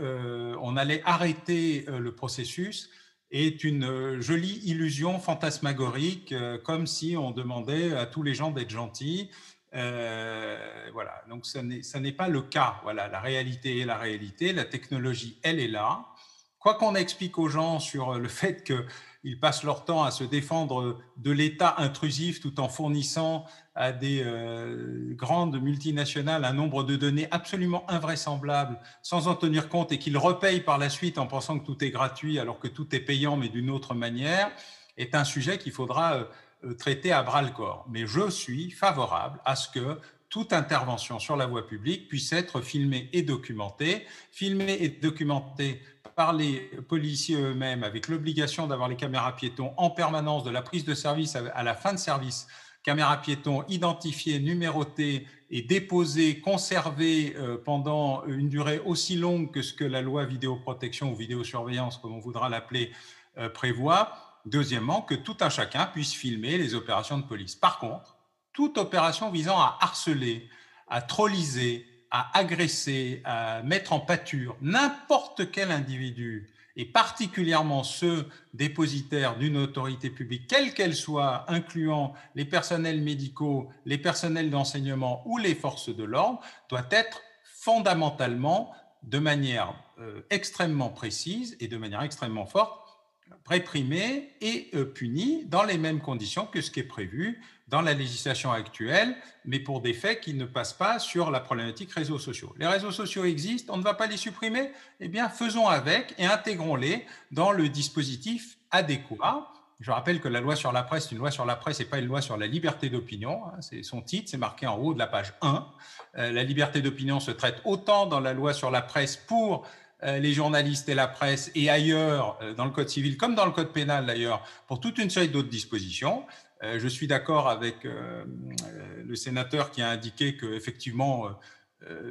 euh, allait arrêter euh, le processus est une jolie illusion fantasmagorique, comme si on demandait à tous les gens d'être gentils. voilà, donc ça n'est pas le cas. Voilà, la réalité est la réalité, la technologie, elle est là. Quoi qu'on explique aux gens sur le <laughs> fait que ils passent leur temps à se défendre de l'État intrusif tout en fournissant à des euh, grandes multinationales un nombre de données absolument invraisemblables sans en tenir compte et qu'ils repayent par la suite en pensant que tout est gratuit alors que tout est payant mais d'une autre manière, est un sujet qu'il faudra euh, traiter à bras le corps. Mais je suis favorable à ce que toute intervention sur la voie publique puisse être filmée et documentée, filmée et documentée par les policiers eux-mêmes avec l'obligation d'avoir les caméras piétons en permanence de la prise de service à la fin de service, caméras piétons identifiées, numérotées et déposées, conservées euh, pendant une durée aussi longue que ce que la loi vidéoprotection ou vidéosurveillance, comme on voudra l'appeler, euh, prévoit. Deuxièmement, que tout un chacun puisse filmer les opérations de police. Par contre, toute opération visant à harceler, à trolliser, à agresser, à mettre en pâture n'importe quel individu, et particulièrement ceux dépositaires d'une autorité publique, quelle qu'elle soit, incluant les personnels médicaux, les personnels d'enseignement ou les forces de l'ordre, doit être fondamentalement, de manière euh, extrêmement précise et de manière extrêmement forte, réprimé et euh, puni dans les mêmes conditions que ce qui est prévu dans la législation actuelle, mais pour des faits qui ne passent pas sur la problématique réseaux sociaux. Les réseaux sociaux existent, on ne va pas les supprimer, eh bien faisons avec et intégrons-les dans le dispositif adéquat. Je rappelle que la loi sur la presse, une loi sur la presse et pas une loi sur la liberté d'opinion. Hein, c'est son titre, c'est marqué en haut de la page 1. Euh, la liberté d'opinion se traite autant dans la loi sur la presse pour euh, les journalistes et la presse et ailleurs, euh, dans le Code civil comme dans le Code pénal d'ailleurs, pour toute une série d'autres dispositions. Euh, je suis d'accord avec le sénateur qui a indiqué qu'effectivement,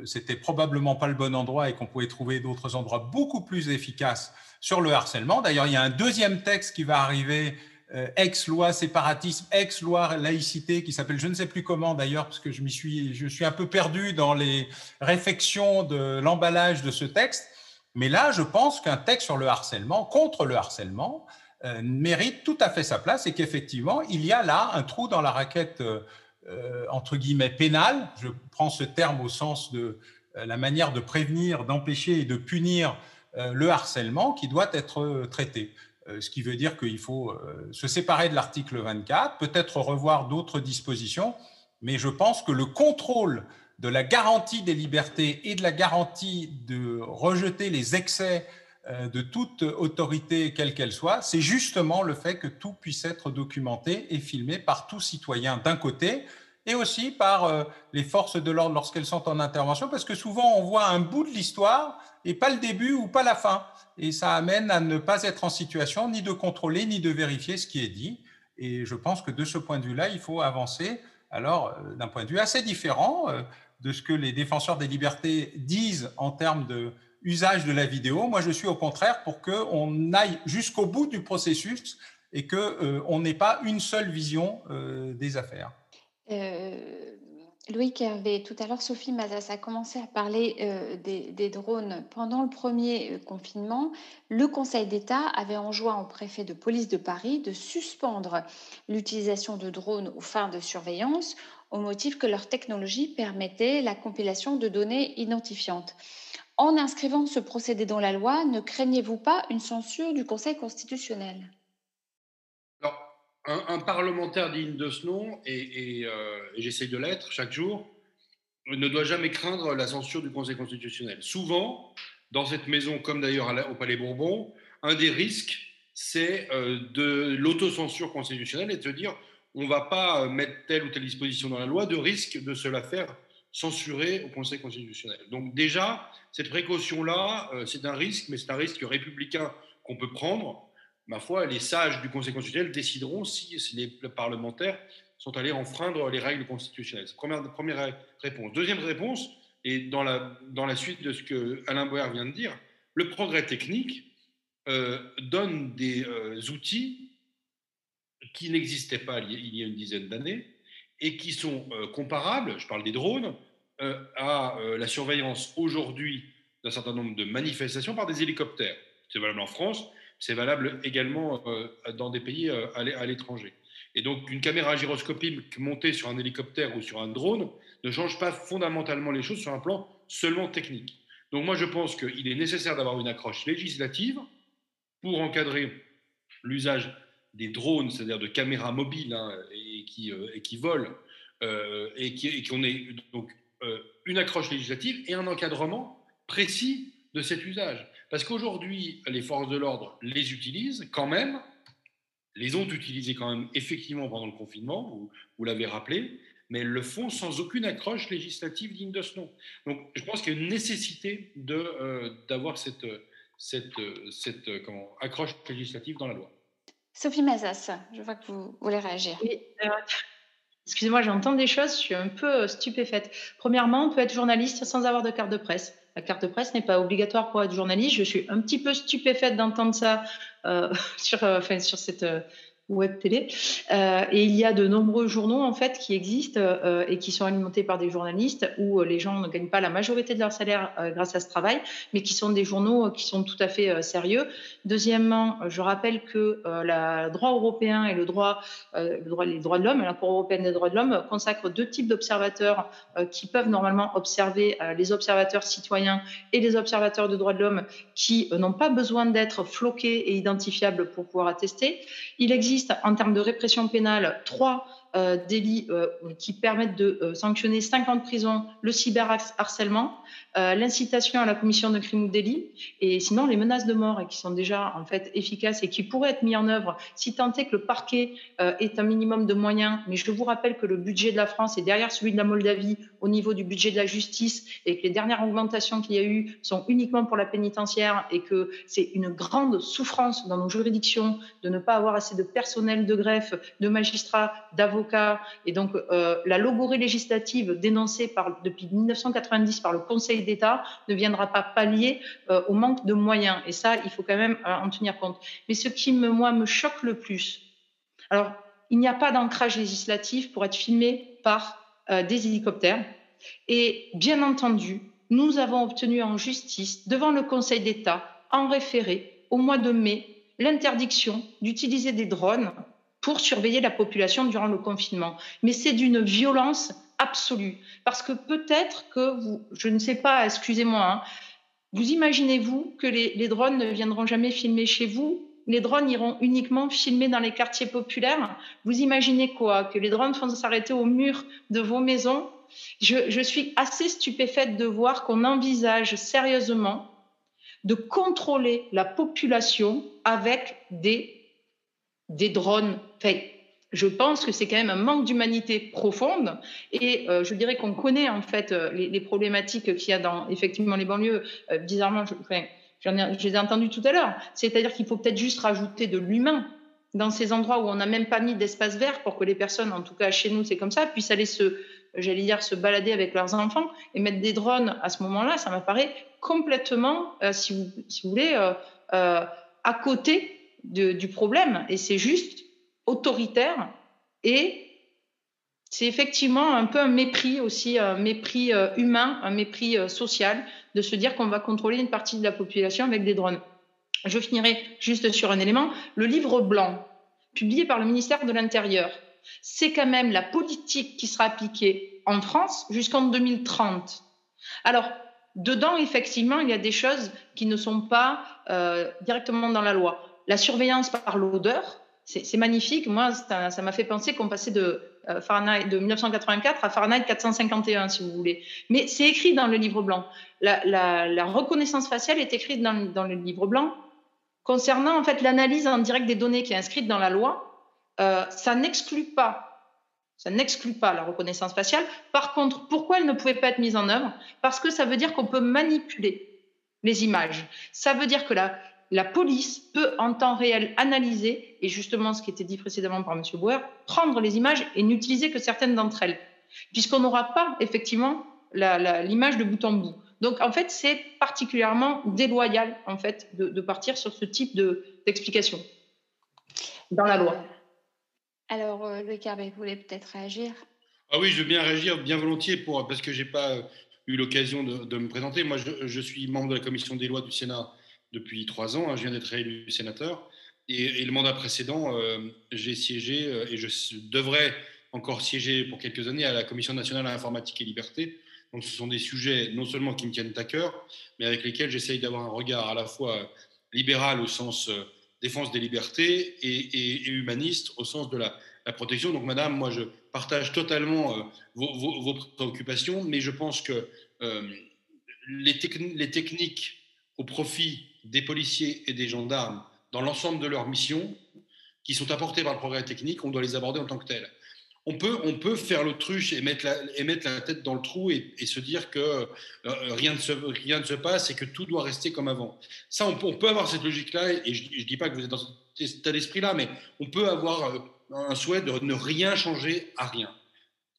c'était probablement pas le bon endroit et qu'on pouvait trouver d'autres endroits beaucoup plus efficaces sur le harcèlement. D'ailleurs, il y a un deuxième texte qui va arriver euh, ex-loi séparatisme, ex-loi laïcité, qui s'appelle je ne sais plus comment d'ailleurs, parce que je, suis, je suis un peu perdu dans les réflexions de l'emballage de ce texte. Mais là, je pense qu'un texte sur le harcèlement, contre le harcèlement, euh, mérite tout à fait sa place et qu'effectivement, il y a là un trou dans la raquette, euh, entre guillemets, pénale. Je prends ce terme au sens de la manière de prévenir, d'empêcher et de punir le harcèlement qui doit être traité. Euh, ce qui veut dire qu'il faut euh, se séparer de l'article 24, peut-être revoir d'autres dispositions, mais je pense que le contrôle de la garantie des libertés et de la garantie de rejeter les excès euh, de toute autorité, quelle qu'elle soit, c'est justement le fait que tout puisse être documenté et filmé par tout citoyen d'un côté, et aussi par les forces de l'ordre lorsqu'elles sont en intervention, parce que souvent on voit un bout de l'histoire et pas le début ou pas la fin et ça amène à ne pas être en situation ni de contrôler ni de vérifier ce qui est dit. Et je pense que de ce point de vue-là, il faut avancer, alors euh, d'un point de vue assez différent euh, de ce que les défenseurs des libertés disent en termes de usage de la vidéo. Moi, je suis au contraire pour qu'on aille jusqu'au bout du processus et qu'on euh, n'ait pas une seule vision des affaires. Loïc Hervé, tout à l'heure, Sophie Mazas a commencé à parler euh, des, drones. Pendant le premier euh, confinement, le Conseil d'État avait enjoint au préfet de police de Paris de suspendre l'utilisation de drones aux fins de surveillance au motif que leur technologie permettait la compilation de données identifiantes. En inscrivant ce procédé dans la loi, ne craignez-vous pas une censure du Conseil constitutionnel? Un, parlementaire digne de ce nom, et, euh, et, j'essaye de l'être chaque jour, ne doit jamais craindre la censure du Conseil constitutionnel. Souvent, dans cette maison, comme d'ailleurs au Palais Bourbon, un des risques, c'est euh, de l'autocensure constitutionnelle et de se dire on ne va pas mettre telle ou telle disposition dans la loi, de risque de se la faire censurer au Conseil constitutionnel. Donc déjà, cette précaution-là, euh, c'est un risque, mais c'est un risque républicain qu'on peut prendre ma foi, les sages du Conseil constitutionnel décideront si, les parlementaires sont allés enfreindre les règles constitutionnelles. Première, réponse. Deuxième réponse, et dans la, dans la suite de ce que Alain Boer vient de dire, le progrès technique euh, donne des euh, outils qui n'existaient pas il y a une dizaine d'années et qui sont comparables, je parle des drones, à la surveillance aujourd'hui d'un certain nombre de manifestations par des hélicoptères. C'est valable en France, c'est valable également euh, dans des pays euh, à l'étranger. Et donc, une caméra gyroscopique montée sur un hélicoptère ou sur un drone ne change pas fondamentalement les choses sur un plan seulement technique. Donc, moi, je pense qu'il est nécessaire d'avoir une accroche législative pour encadrer l'usage des drones, c'est-à-dire de caméras mobiles hein, et, qui, euh, et, qui, volent, et qu'on ait donc une accroche législative et un encadrement précis de cet usage. Parce qu'aujourd'hui, les forces de l'ordre les utilisent quand même, les ont utilisées quand même effectivement pendant le confinement, vous, vous l'avez rappelé, mais elles le font sans aucune accroche législative digne de ce nom. Donc je pense qu'il y a une nécessité euh, d'avoir cette, cette, cette accroche législative dans la loi. Sophie Mazas, je vois que vous voulez réagir. Oui, euh, excusez-moi, j'entends des choses, je suis un peu stupéfaite. Premièrement, on peut être journaliste sans avoir de carte de presse. La carte de presse n'est pas obligatoire pour être journaliste. Je suis un petit peu stupéfaite d'entendre ça euh, <laughs> sur, euh, sur cette, euh, web télé. Euh, et il y a de nombreux journaux en fait qui existent euh, et qui sont alimentés par des journalistes où euh, les gens ne gagnent pas la majorité de leur salaire grâce à ce travail, mais qui sont des journaux qui sont tout à fait sérieux. Deuxièmement, je rappelle que le droit européen et le droit, le les droits de l'homme, la Cour européenne des droits de l'homme consacre deux types d'observateurs qui peuvent normalement observer les observateurs citoyens et les observateurs de droits de l'homme qui n'ont pas besoin d'être floqués et identifiables pour pouvoir attester. Il existe en termes de répression pénale trois euh, délits euh, qui permettent de euh, sanctionner 50 ans de prison, le cyberharcèlement, l'incitation à la commission de crimes ou délits, et sinon les menaces de mort, et qui sont déjà en fait efficaces et qui pourraient être mis en œuvre si tant est que le parquet est un minimum de moyens. Mais je vous rappelle que le budget de la France est derrière celui de la Moldavie au niveau du budget de la justice et que les dernières augmentations qu'il y a eu sont uniquement pour la pénitentiaire et que c'est une grande souffrance dans nos juridictions de ne pas avoir assez de personnel de greffe, de magistrats, d'avocats. Et donc, euh, la logorée législative dénoncée depuis 1990 par le Conseil d'État ne viendra pas pallier euh, au manque de moyens. Et ça, il faut quand même euh, en tenir compte. Mais ce qui, me, moi, me choque le plus, alors, il n'y a pas d'ancrage législatif pour être filmé par des hélicoptères. Et bien entendu, nous avons obtenu en justice, devant le Conseil d'État, en référé, au mois de mai, l'interdiction d'utiliser des drones pour surveiller la population durant le confinement. Mais c'est d'une violence absolue. Parce que peut-être que vous, je ne sais pas, excusez-moi, hein, vous imaginez-vous que les, drones ne viendront jamais filmer chez vous? Les drones iront uniquement filmer dans les quartiers populaires? Vous imaginez quoi? Que les drones vont s'arrêter au mur de vos maisons? Je, je suis assez stupéfaite de voir qu'on envisage sérieusement de contrôler la population avec des, des drones. Enfin, je pense que c'est quand même un manque d'humanité profonde et euh, je dirais qu'on connaît en fait euh, les, problématiques qu'il y a dans effectivement les banlieues. Euh, bizarrement, je, enfin, je les ai entendus tout à l'heure. C'est-à-dire qu'il faut peut-être juste rajouter de l'humain dans ces endroits où on n'a même pas mis d'espace vert pour que les personnes, en tout cas chez nous, c'est comme ça, puissent aller se, j'allais dire, se balader avec leurs enfants et mettre des drones à ce moment-là, ça m'apparaît complètement, si, vous, si, vous, voulez, à côté du problème. Et c'est juste autoritaire et c'est effectivement un peu un mépris aussi, un mépris euh, humain, un mépris euh, social de se dire qu'on va contrôler une partie de la population avec des drones. Je finirai juste sur un élément. Le livre blanc, publié par le ministère de l'Intérieur, c'est quand même la politique qui sera appliquée en France jusqu'en 2030. Alors, dedans, effectivement, il y a des choses qui ne sont pas euh, directement dans la loi. La surveillance par l'odeur, c'est magnifique. Moi, ça m'a fait penser qu'on passait de euh, Fahrenheit de 1984 à Fahrenheit 451, si vous voulez. Mais c'est écrit dans le livre blanc. La, reconnaissance faciale est écrite dans, dans, le livre blanc. Concernant en fait l'analyse en direct des données qui est inscrite dans la loi, euh, ça n'exclut pas, ça n'exclut pas la reconnaissance faciale. Par contre, pourquoi elle ne pouvait pas être mise en œuvre? Parce que ça veut dire qu'on peut manipuler les images. Ça veut dire que la, la police peut en temps réel analyser, et justement ce qui était dit précédemment par M. Bauer, prendre les images et n'utiliser que certaines d'entre elles, puisqu'on n'aura pas effectivement l'image de bout en bout. Donc en fait, c'est particulièrement déloyal en fait de, de, partir sur ce type d'explication dans la loi. Alors, euh, Louis Carbet, vous voulez peut-être réagir? Ah oui, je veux bien réagir, bien volontiers, pour, parce que je n'ai pas eu l'occasion de, de, me présenter. Moi, je, je, suis membre de la commission des lois du Sénat depuis trois ans. Hein, je viens d'être élu sénateur. Et, le mandat précédent, euh, j'ai siégé euh, et je devrais encore siéger pour quelques années à la Commission nationale à l'informatique et liberté. Donc ce sont des sujets non seulement qui me tiennent à cœur, mais avec lesquels j'essaye d'avoir un regard à la fois libéral au sens euh, défense des libertés et, humaniste au sens de la, protection. Donc Madame, moi je partage totalement vos, préoccupations, mais je pense que les techniques au profit des policiers et des gendarmes dans l'ensemble de leur mission, qui sont apportées par le progrès technique, on doit les aborder en tant que tels. On peut, on peut faire l'autruche et mettre, la, et tête dans le trou et, et se dire que euh, rien, ne se, passe et que tout doit rester comme avant. Ça, on peut, avoir cette logique-là, et je ne dis pas que vous êtes dans cet état d'esprit-là, mais on peut avoir euh, un souhait de ne rien changer à rien.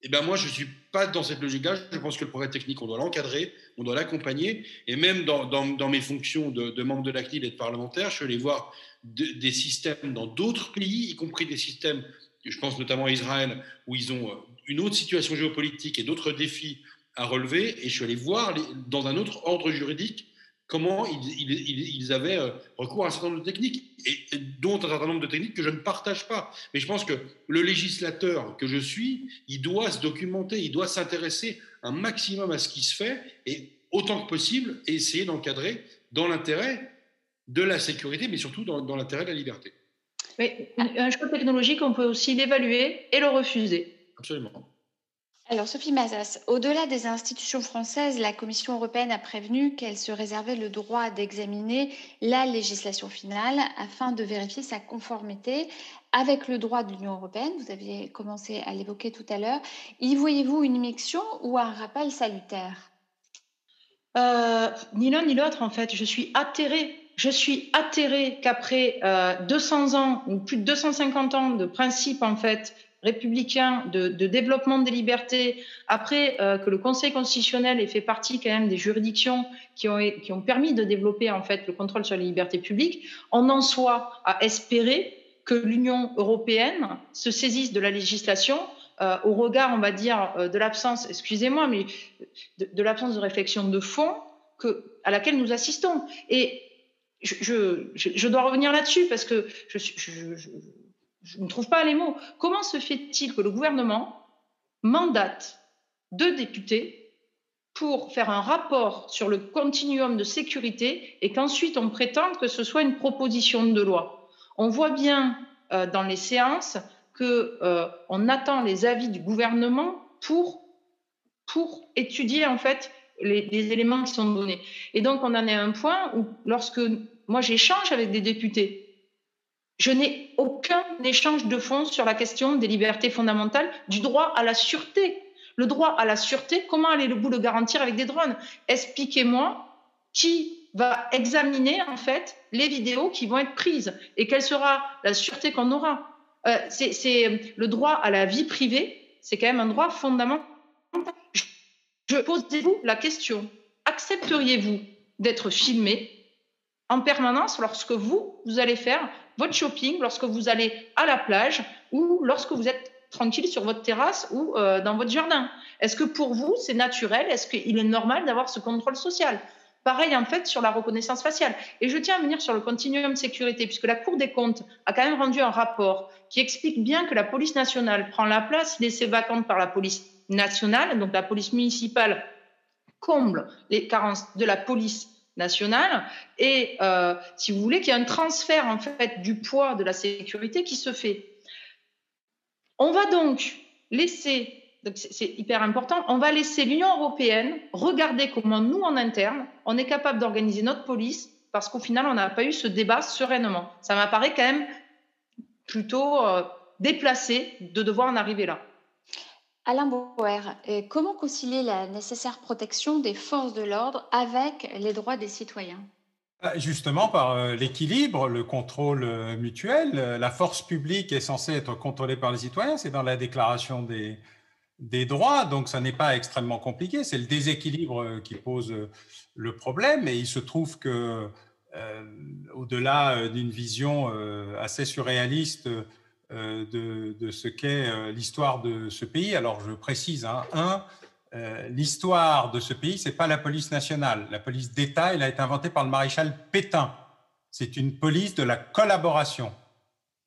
Eh bien, moi, je suis pas dans cette logique-là. Je pense que le progrès technique, on doit l'encadrer, on doit l'accompagner. Et même dans, mes fonctions de, membre de la CNIL et de parlementaire, je suis allé voir de, des systèmes dans d'autres pays, y compris des systèmes, je pense notamment à Israël, où ils ont euh, une autre situation géopolitique et d'autres défis à relever. Et je suis allé voir dans un autre ordre juridique comment ils, ils, ils, avaient euh, recours à un certain nombre de techniques, et, dont un certain nombre de techniques que je ne partage pas. Mais je pense que le législateur que je suis, il doit se documenter, il doit s'intéresser un maximum à ce qui se fait, et autant que possible, essayer d'encadrer dans l'intérêt de la sécurité, mais surtout dans, dans l'intérêt de la liberté. Mais un choix technologique, on peut aussi l'évaluer et le refuser. Absolument. Alors Sophie Mazas, au-delà des institutions françaises, la Commission européenne a prévenu qu'elle se réservait le droit d'examiner la législation finale afin de vérifier sa conformité avec le droit de l'Union européenne. Vous aviez commencé à l'évoquer tout à l'heure. Y voyez-vous une immixtion ou un rappel salutaire? Euh, Ni l'un ni l'autre, en fait. Je suis atterrée. Je suis atterrée qu'après 200 euh, ans ou plus de 250 ans de principes, en fait, républicain de, développement des libertés, après euh, que le Conseil constitutionnel ait fait partie quand même des juridictions qui ont, qui ont permis de développer en fait le contrôle sur les libertés publiques, on en soit à espérer que l'Union européenne se saisisse de la législation euh, au regard, on va dire, euh, de l'absence, excusez-moi, mais de, l'absence de réflexion de fond à laquelle nous assistons. Et je, je, je dois revenir là-dessus parce que je, je je ne trouve pas les mots. Comment se fait-il que le gouvernement mandate deux députés pour faire un rapport sur le continuum de sécurité et qu'ensuite on prétende que ce soit une proposition de loi? On voit bien euh, dans les séances qu'on euh, attend les avis du gouvernement pour, pour étudier en fait les, les, éléments qui sont donnés. Et donc on en est à un point où lorsque moi j'échange avec des députés je n'ai aucun échange de fonds sur la question des libertés fondamentales, du droit à la sûreté. Le droit à la sûreté, comment allez-vous le garantir avec des drones? Expliquez-moi qui va examiner en fait les vidéos qui vont être prises et quelle sera la sûreté qu'on aura. Euh, c'est le droit à la vie privée, c'est quand même un droit fondamental. Je posez-vous la question accepteriez-vous d'être filmé en permanence lorsque vous, vous allez faire votre shopping, lorsque vous allez à la plage ou lorsque vous êtes tranquille sur votre terrasse ou euh, dans votre jardin. Est-ce que pour vous, c'est naturel? Est-ce qu'il est normal d'avoir ce contrôle social? Pareil, en fait, sur la reconnaissance faciale. Et je tiens à venir sur le continuum sécurité, puisque la Cour des comptes a quand même rendu un rapport qui explique bien que la police nationale prend la place laissée vacante par la police nationale, donc la police municipale comble les carences de la police et euh, si vous voulez qu'il y ait un transfert en fait du poids de la sécurité qui se fait. On va donc laisser, c'est hyper important, on va laisser l'Union européenne regarder comment nous en interne on est capable d'organiser notre police parce qu'au final on n'a pas eu ce débat sereinement. Ça m'apparaît quand même plutôt euh, déplacé de devoir en arriver là. Alain Bauer, comment concilier la nécessaire protection des forces de l'ordre avec les droits des citoyens? Ah, Justement par euh, l'équilibre, le contrôle euh, mutuel. La force publique est censée être contrôlée par les citoyens, c'est dans la déclaration des, des droits, donc ça n'est pas extrêmement compliqué. C'est le déséquilibre euh, qui pose le problème et il se trouve que, au-delà d'une vision assez surréaliste, euh, de, ce qu'est euh, l'histoire de ce pays. Alors, je précise, hein, un, euh, l'histoire de ce pays, c'est pas la police nationale. La police d'État, elle a été inventée par le maréchal Pétain. C'est une police de la collaboration.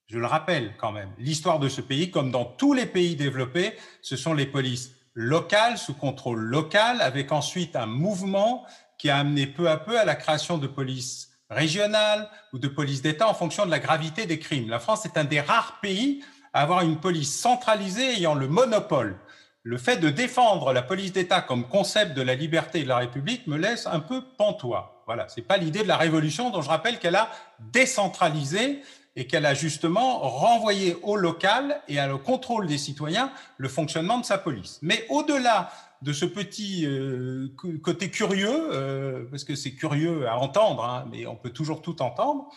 Je le rappelle quand même. L'histoire de ce pays, comme dans tous les pays développés, ce sont les polices locales, sous contrôle local, avec ensuite un mouvement qui a amené peu à peu à la création de polices régionale ou de police d'État en fonction de la gravité des crimes. La France est un des rares pays à avoir une police centralisée ayant le monopole. Le fait de défendre la police d'État comme concept de la liberté et de la République me laisse un peu pantois. Voilà, c'est pas l'idée de la révolution dont je rappelle qu'elle a décentralisé et qu'elle a justement renvoyé au local et à le contrôle des citoyens le fonctionnement de sa police. Mais au-delà de ce petit euh, côté curieux, euh, parce que c'est curieux à entendre, hein, mais on peut toujours tout entendre,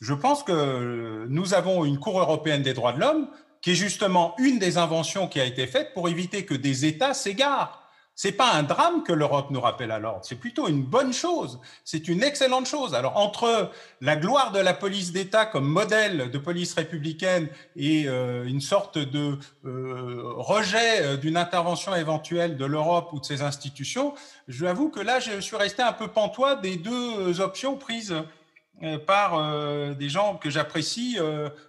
je pense que nous avons une Cour européenne des droits de l'homme qui est justement une des inventions qui a été faite pour éviter que des États s'égarent. C'est pas un drame que l'Europe nous rappelle à l'ordre, c'est plutôt une bonne chose, c'est une excellente chose. Alors entre la gloire de la police d'État comme modèle de police républicaine et euh, une sorte de euh, rejet euh, d'une intervention éventuelle de l'Europe ou de ses institutions, je avoue que là je suis resté un peu pantois des deux options prises par des gens que j'apprécie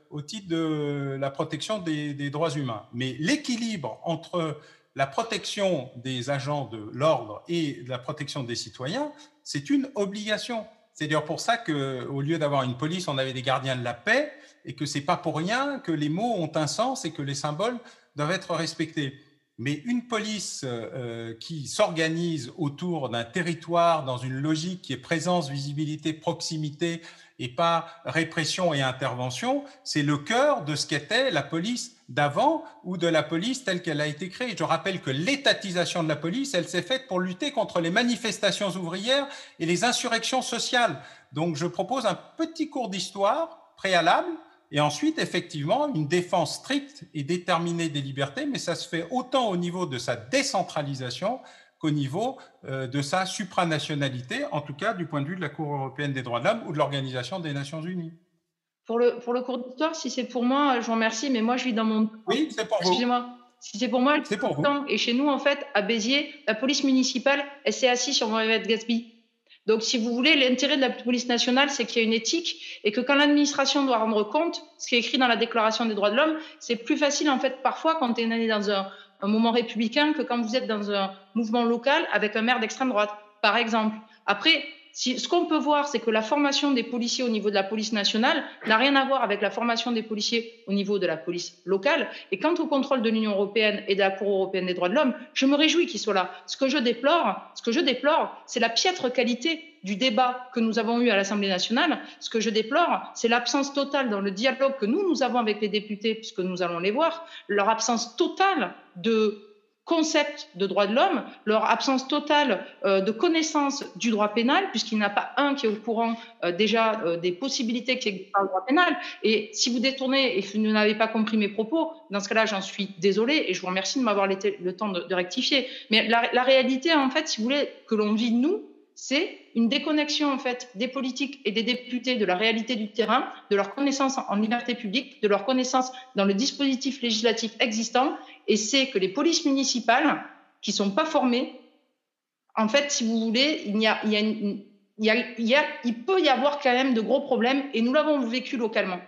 au titre de la protection des droits humains. Mais l'équilibre entre la protection des agents de l'ordre et la protection des citoyens, c'est une obligation. C'est d'ailleurs pour ça qu'au lieu d'avoir une police, on avait des gardiens de la paix et que c'est pas pour rien que les mots ont un sens et que les symboles doivent être respectés. Mais une police qui s'organise autour d'un territoire dans une logique qui est présence, visibilité, proximité et pas répression et intervention, c'est le cœur de ce qu'était la police d'avant ou de la police telle qu'elle a été créée. Je rappelle que l'étatisation de la police, elle s'est faite pour lutter contre les manifestations ouvrières et les insurrections sociales. Donc je propose un petit cours d'histoire préalable et ensuite, effectivement, une défense stricte et déterminée des libertés, mais ça se fait autant au niveau de sa décentralisation qu'au niveau euh, de sa supranationalité, en tout cas du point de vue de la Cour européenne des droits de l'homme ou de l'Organisation des Nations Unies. Pour le, pour le cours d'histoire, si c'est pour moi, je vous remercie, mais moi je vis dans mon. Oui, c'est pour vous. Excusez-moi. Si c'est pour moi, c'est pour vous. Et chez nous, en fait, à Béziers, la police municipale, elle s'est assise sur Mohamed Gatsby. Donc, si vous voulez, l'intérêt de la police nationale, c'est qu'il y a une éthique et que quand l'administration doit rendre compte, ce qui est écrit dans la Déclaration des droits de l'homme, c'est plus facile, en fait, parfois, quand on est dans un, un moment républicain que quand vous êtes dans un mouvement local avec un maire d'extrême droite, par exemple. Après, ce qu'on peut voir, c'est que la formation des policiers au niveau de la police nationale n'a rien à voir avec la formation des policiers au niveau de la police locale. Et quant au contrôle de l'Union européenne et de la Cour européenne des droits de l'homme, je me réjouis qu'ils soient là. Ce que je déplore, ce que je déplore, c'est la piètre qualité du débat que nous avons eu à l'Assemblée nationale. Ce que je déplore, c'est l'absence totale dans le dialogue que nous, nous avons avec les députés, puisque nous allons les voir, leur absence totale de concept de droit de l'homme, leur absence totale euh, de connaissance du droit pénal, puisqu'il n'y en a pas un qui est au courant euh, déjà euh, des possibilités qui existent dans le droit pénal. Et si vous détournez et que vous n'avez pas compris mes propos, dans ce cas-là, j'en suis désolée et je vous remercie de m'avoir le temps de, de, rectifier. Mais la, la réalité, en fait, si vous voulez, que l'on vit nous, c'est une déconnexion en fait des politiques et des députés de la réalité du terrain, de leur connaissance en liberté publique, de leur connaissance dans le dispositif législatif existant et c'est que les polices municipales qui sont pas formées, en fait, si vous voulez, il, y a il, y a, il, y a, il peut y avoir quand même de gros problèmes et nous l'avons vécu localement.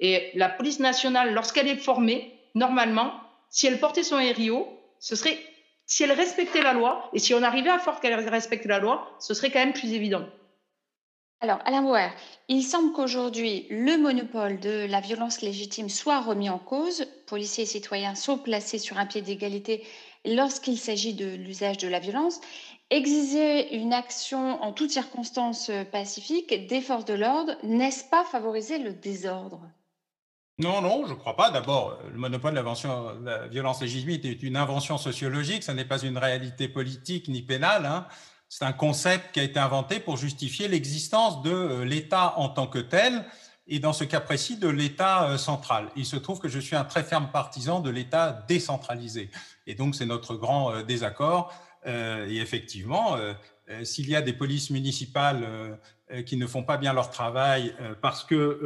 Et la police nationale, lorsqu'elle est formée, normalement, si elle portait son RIO, ce serait, si elle respectait la loi et si on arrivait à faire qu'elle respecte la loi, ce serait quand même plus évident. Alors, Alain Bauer, il semble qu'aujourd'hui, le monopole de la violence légitime soit remis en cause. Policiers et citoyens sont placés sur un pied d'égalité lorsqu'il s'agit de l'usage de la violence. Exiger une action en toutes circonstances pacifiques des forces de l'ordre, n'est-ce pas favoriser le désordre? Non, non, je ne crois pas. D'abord, le monopole de la, violence légitime est une invention sociologique, ce n'est pas une réalité politique ni pénale. Hein. C'est un concept qui a été inventé pour justifier l'existence de euh, l'État en tant que tel et dans ce cas précis de l'État euh, central. Il se trouve que je suis un très ferme partisan de l'État décentralisé. Et donc c'est notre grand euh, désaccord. Et effectivement, s'il y a des polices municipales qui ne font pas bien leur travail parce que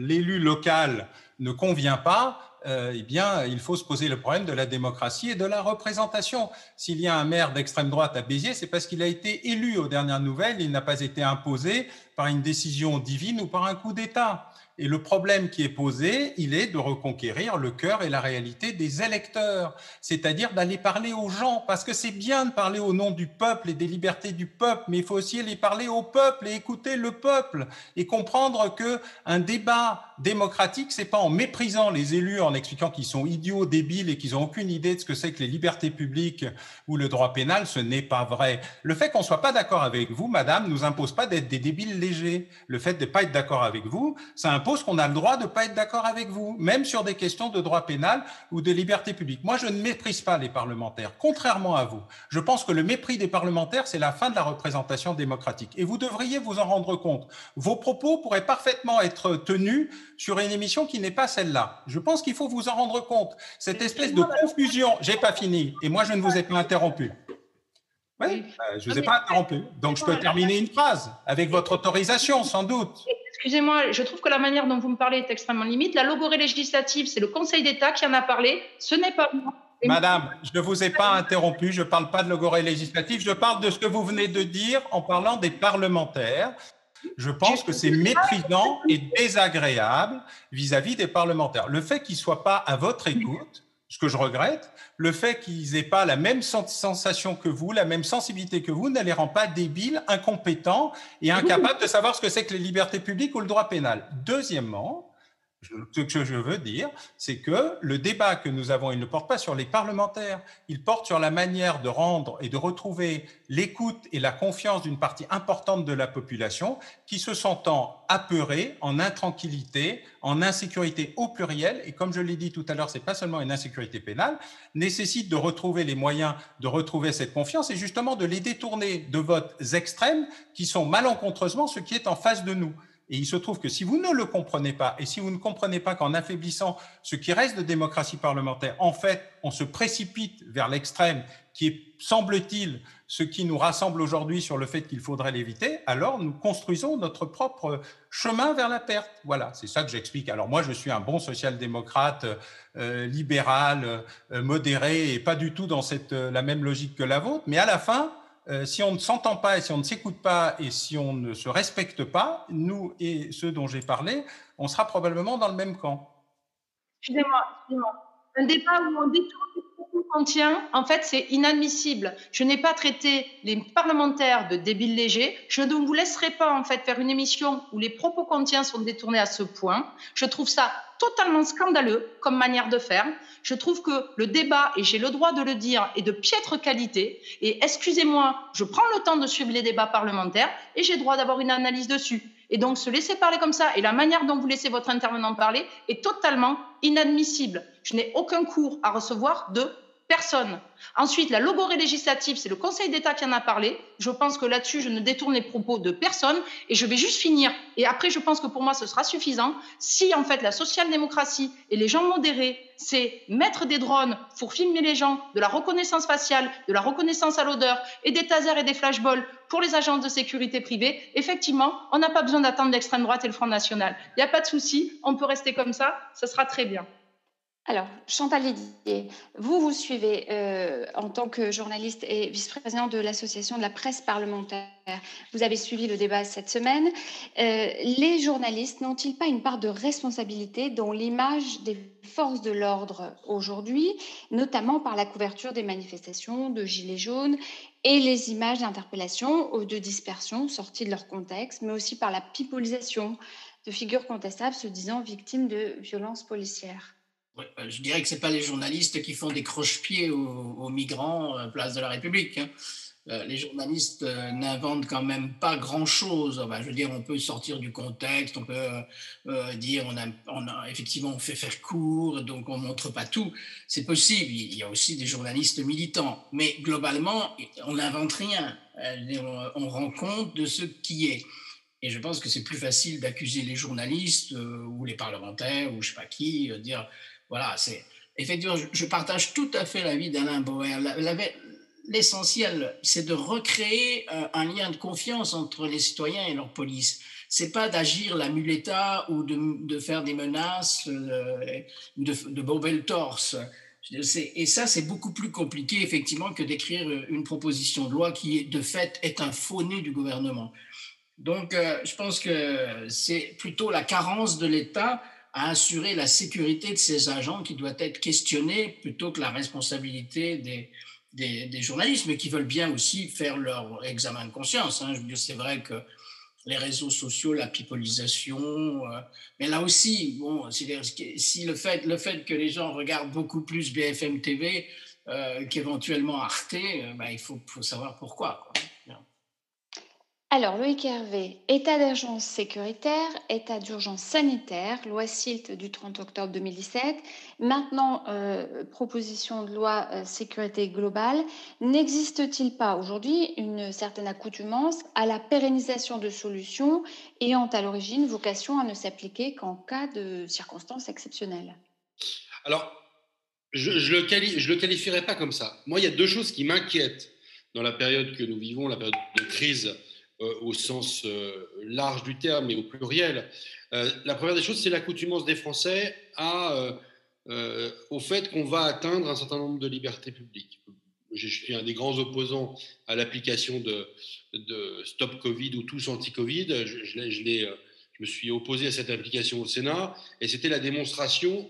l'élu local ne convient pas, euh, eh bien, il faut se poser le problème de la démocratie et de la représentation. S'il y a un maire d'extrême droite à Béziers, c'est parce qu'il a été élu aux dernières nouvelles, il n'a pas été imposé par une décision divine ou par un coup d'État. Et le problème qui est posé, il est de reconquérir le cœur et la réalité des électeurs, c'est-à-dire d'aller parler aux gens, parce que c'est bien de parler au nom du peuple et des libertés du peuple, mais il faut aussi aller parler au peuple et écouter le peuple et comprendre que un débat démocratique, c'est pas en méprisant les élus, en expliquant qu'ils sont idiots, débiles et qu'ils ont aucune idée de ce que c'est que les libertés publiques ou le droit pénal, ce n'est pas vrai. Le fait qu'on soit pas d'accord avec vous, madame, nous impose pas d'être des débiles légers. Le fait de pas être d'accord avec vous, ça impose qu'on a le droit de pas être d'accord avec vous, même sur des questions de droit pénal ou de liberté publique. Moi, je ne méprise pas les parlementaires, contrairement à vous. Je pense que le mépris des parlementaires, c'est la fin de la représentation démocratique. Et vous devriez vous en rendre compte. Vos propos pourraient parfaitement être tenus sur une émission qui n'est pas celle-là. Je pense qu'il faut vous en rendre compte. Cette espèce de confusion, j'ai pas fini, et moi je ne vous ai pas interrompu. Oui, euh, je ne vous ai pas interrompu. Donc je peux terminer une phrase avec votre autorisation, sans doute excusez-moi, je trouve que la manière dont vous me parlez est extrêmement limite. La logorée législative, c'est le Conseil d'État qui en a parlé. Ce n'est pas moi. Madame, je ne vous ai pas interrompu, je ne parle pas de logorée législative, je parle de ce que vous venez de dire en parlant des parlementaires. Je pense que c'est méprisant et désagréable vis-à-vis -vis des parlementaires. Le fait qu'ils ne soient pas à votre écoute, ce que je regrette, le fait qu'ils n'aient pas la même sensation que vous, la même sensibilité que vous, ne les rend pas débiles, incompétents et incapables de savoir ce que c'est que les libertés publiques ou le droit pénal. Deuxièmement, ce que je veux dire, c'est que le débat que nous avons, il ne porte pas sur les parlementaires, il porte sur la manière de rendre et de retrouver l'écoute et la confiance d'une partie importante de la population qui se sentant apeurée, en intranquillité, en insécurité au pluriel, et comme je l'ai dit tout à l'heure, c'est pas seulement une insécurité pénale, nécessite de retrouver les moyens de retrouver cette confiance et justement de les détourner de votes extrêmes qui sont malencontreusement ce qui est en face de nous. Et il se trouve que si vous ne le comprenez pas, et si vous ne comprenez pas qu'en affaiblissant ce qui reste de démocratie parlementaire, en fait, on se précipite vers l'extrême, qui est, semble-t-il, ce qui nous rassemble aujourd'hui sur le fait qu'il faudrait l'éviter, alors nous construisons notre propre chemin vers la perte. Voilà, c'est ça que j'explique. Alors moi, je suis un bon social-démocrate, euh, libéral, euh, modéré, et pas du tout dans cette, euh, la même logique que la vôtre, mais à la fin, euh, si on ne s'entend pas et si on ne s'écoute pas et si on ne se respecte pas, nous et ceux dont j'ai parlé, on sera probablement dans le même camp. Excusez-moi, excusez-moi. Un débat où on détourne les propos qu'on tient, en fait, c'est inadmissible. Je n'ai pas traité les parlementaires de débiles légers. Je ne vous laisserai pas, en fait, faire une émission où les propos qu'on tient sont détournés à ce point. Je trouve ça totalement scandaleux comme manière de faire. Je trouve que le débat, et j'ai le droit de le dire, est de piètre qualité. Et excusez-moi, je prends le temps de suivre les débats parlementaires et j'ai droit d'avoir une analyse dessus. Et donc, se laisser parler comme ça et la manière dont vous laissez votre intervenant parler est totalement inadmissible. Je n'ai aucun cours à recevoir de Personne. Ensuite, la logorée législative, c'est le Conseil d'État qui en a parlé. Je pense que là-dessus, je ne détourne les propos de personne. Et je vais juste finir. Et après, je pense que pour moi, ce sera suffisant. Si, en fait, la social-démocratie et les gens modérés, c'est mettre des drones pour filmer les gens, de la reconnaissance faciale, de la reconnaissance à l'odeur et des tasers et des flashballs pour les agences de sécurité privée, effectivement, on n'a pas besoin d'attendre l'extrême droite et le Front National. Il n'y a pas de souci. On peut rester comme ça. Ce sera très bien. Alors, Chantal Didier, vous, vous suivez euh, en tant que journaliste et vice-présidente de l'Association de la presse parlementaire. Vous avez suivi le débat cette semaine. Euh, les journalistes n'ont-ils pas une part de responsabilité dans l'image des forces de l'ordre aujourd'hui, notamment par la couverture des manifestations de Gilets jaunes et les images d'interpellation ou de dispersion sorties de leur contexte, mais aussi par la pipolisation de figures contestables se disant victimes de violences policières? Je dirais que ce pas les journalistes qui font des croche-pieds aux, migrants à place de la République. Hein. Euh, les journalistes euh, n'inventent quand même pas grand-chose. je veux dire, on peut sortir du contexte, on peut dire on a, effectivement on fait faire court, donc on montre pas tout. C'est possible. Il y a aussi des journalistes militants, mais globalement, on n'invente rien. On, rend compte de ce qui est. Et je pense que c'est plus facile d'accuser les journalistes ou les parlementaires ou je sais pas qui, de dire voilà, c'est effectivement, je, partage tout à fait l'avis d'Alain Bauer. L'essentiel, c'est de recréer euh, un, lien de confiance entre les citoyens et leur police. C'est pas d'agir la muleta ou de, faire des menaces, euh, de, de le torse. Et ça, c'est beaucoup plus compliqué, effectivement, que d'écrire une proposition de loi qui, de fait, est un faux nez du gouvernement. Donc, euh, je pense que c'est plutôt la carence de l'État à assurer la sécurité de ces agents qui doit être questionnée plutôt que la responsabilité des, des, journalistes, mais qui veulent bien aussi faire leur examen de conscience. Hein. C'est vrai que les réseaux sociaux, la pipolisation, euh, mais là aussi, bon, si, le, fait, le fait que les gens regardent beaucoup plus BFM TV euh, qu'éventuellement Arte, euh, ben, il faut, faut, savoir pourquoi. Quoi. Alors, Loïc Hervé, état d'urgence sécuritaire, état d'urgence sanitaire, loi SILT du 30 octobre 2017, maintenant euh, proposition de loi euh, sécurité globale. N'existe-t-il pas aujourd'hui une certaine accoutumance à la pérennisation de solutions ayant à l'origine vocation à ne s'appliquer qu'en cas de circonstances exceptionnelles? Alors, je ne le, le qualifierais pas comme ça. Moi, il y a deux choses qui m'inquiètent dans la période que nous vivons, la période de crise au sens euh, large du terme et au pluriel. Euh, la première des choses, c'est l'accoutumance des Français au fait qu'on va atteindre un certain nombre de libertés publiques. Je suis un des grands opposants à l'application de, Stop Covid ou tous anti-Covid. Je, me suis opposé à cette application au Sénat et c'était la démonstration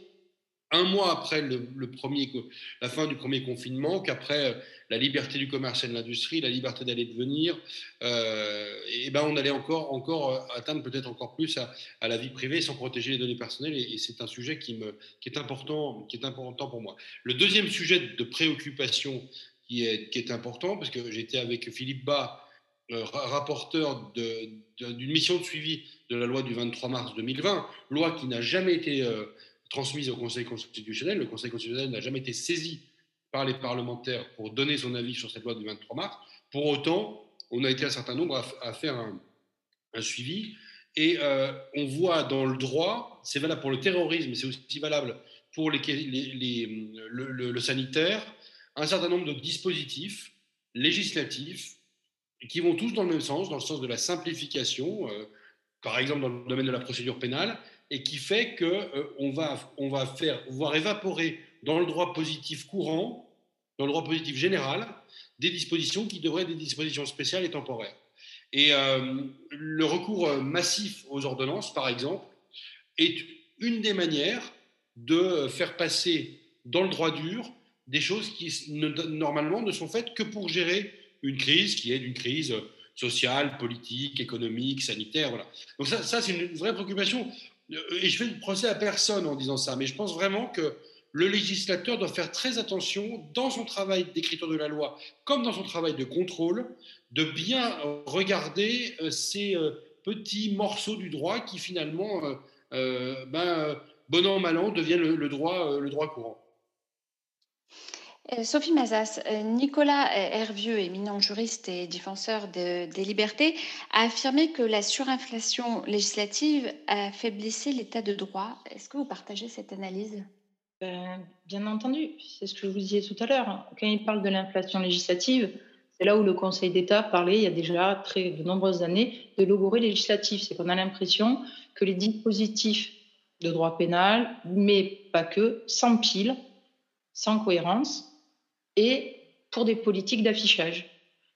un mois après la fin du premier confinement, qu'après euh, la liberté du commerce et de l'industrie, la liberté d'aller et de venir, euh, et ben on allait encore, encore euh, atteindre peut-être encore plus à, la vie privée sans protéger les données personnelles. Et, c'est un sujet qui, me, qui, est important, qui est important pour moi. Le deuxième sujet de préoccupation qui est, qui est important, parce que j'étais avec Philippe Bas, rapporteur d'une mission de suivi de la loi du 23 mars 2020, loi qui n'a jamais été transmise au Conseil constitutionnel. Le Conseil constitutionnel n'a jamais été saisi par les parlementaires pour donner son avis sur cette loi du 23 mars. Pour autant, on a été un certain nombre à, faire un, suivi. Et euh, on voit dans le droit, c'est valable pour le terrorisme, c'est aussi valable pour le, sanitaire, un certain nombre de dispositifs législatifs qui vont tous dans le même sens, dans le sens de la simplification, euh, par exemple dans le domaine de la procédure pénale, et qui fait qu'on euh, va, on va faire voir évaporer dans le droit positif courant, dans le droit positif général, des dispositions qui devraient être des dispositions spéciales et temporaires. Et euh, le recours massif aux ordonnances, par exemple, est une des manières de faire passer dans le droit dur des choses qui normalement ne sont faites que pour gérer une crise qui est une crise sociale, politique, économique, sanitaire. Voilà. Donc ça c'est une vraie préoccupation. Et je fais le procès à personne en disant ça, mais je pense vraiment que le législateur doit faire très attention dans son travail d'écriture de la loi, comme dans son travail de contrôle, de bien regarder euh, ces euh, petits morceaux du droit qui finalement, euh, ben, bon an, mal an, deviennent le, droit, le droit courant. Sophie Mazas, Nicolas Hervieux, éminent juriste et défenseur des libertés, a affirmé que la surinflation législative affaiblissait l'état de droit. Est-ce que vous partagez cette analyse? Ben, bien entendu, c'est ce que je vous disais tout à l'heure. Quand il parle de l'inflation législative, c'est là où le Conseil d'État parlait il y a déjà très de nombreuses années de logorée législative. C'est qu'on a l'impression que les dispositifs de droit pénal, mais pas que, s'empilent sans cohérence et pour des politiques d'affichage.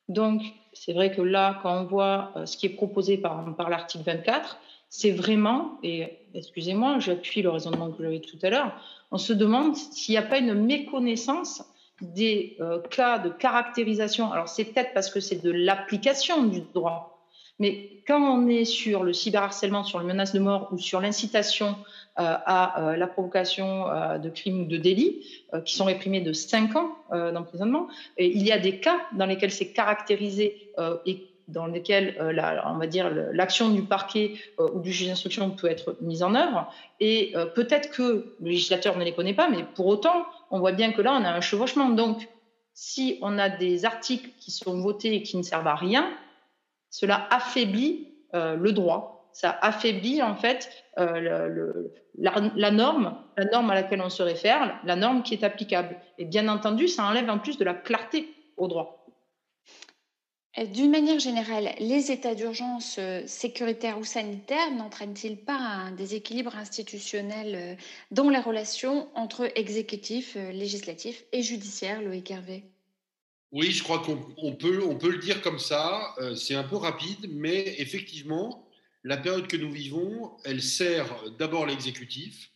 Donc, c'est vrai que là, quand on voit euh, ce qui est proposé par, par l'article 24, c'est vraiment, et excusez-moi, j'appuie le raisonnement que j'avais tout à l'heure, on se demande s'il n'y a pas une méconnaissance des euh, cas de caractérisation. Alors c'est peut-être parce que c'est de l'application du droit, mais quand on est sur le cyberharcèlement, sur les menaces de mort ou sur l'incitation à euh, la provocation de crimes ou de délits qui sont réprimés de 5 ans d'emprisonnement, il y a des cas dans lesquels c'est caractérisé et dans lesquels euh, on va dire l'action du parquet euh, ou du juge d'instruction peut être mise en œuvre. Et euh, peut-être que le législateur ne les connaît pas, mais pour autant, on voit bien que là, on a un chevauchement. Donc, si on a des articles qui sont votés et qui ne servent à rien, cela affaiblit le droit. Ça affaiblit en fait le, la, norme, la norme à laquelle on se réfère, la norme qui est applicable. Et bien entendu, ça enlève en plus de la clarté au droit. Euh, d'une manière générale, les états d'urgence euh, sécuritaires ou sanitaires n'entraînent-ils pas un déséquilibre institutionnel euh, dans les relations entre exécutif, législatif et judiciaire, Loïc Hervé? Oui, je crois qu'on peut, on peut le dire comme ça. C'est un peu rapide, mais effectivement, la période que nous vivons, elle sert d'abord l'exécutif.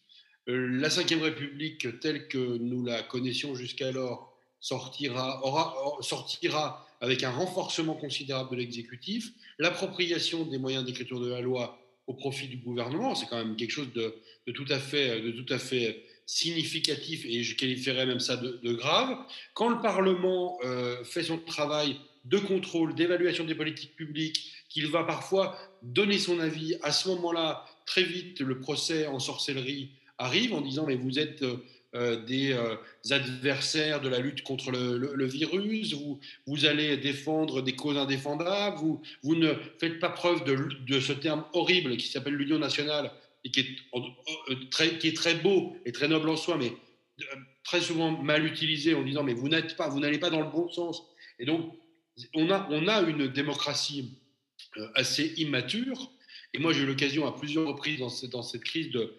La Ve République, telle que nous la connaissions jusqu'alors, sortira, aura, sortira avec un renforcement considérable de l'exécutif, l'appropriation des moyens d'écriture de la loi au profit du gouvernement, c'est quand même quelque chose de, tout, à fait, de tout à fait significatif et je qualifierais même ça de, grave. Quand le Parlement euh, fait son travail de contrôle, d'évaluation des politiques publiques, qu'il va parfois donner son avis, à ce moment-là, très vite, le procès en sorcellerie arrive en disant mais vous êtes euh, euh, des euh, adversaires de la lutte contre le, virus, vous, vous, allez défendre des causes indéfendables, vous, vous ne faites pas preuve de, ce terme horrible qui s'appelle l'union nationale et qui est, très, qui est très beau et très noble en soi, mais très souvent mal utilisé en disant mais vous n'êtes pas, vous n'allez pas dans le bon sens. Et donc on a, on a une démocratie assez immature. Et moi j'ai eu l'occasion à plusieurs reprises dans, dans cette crise de,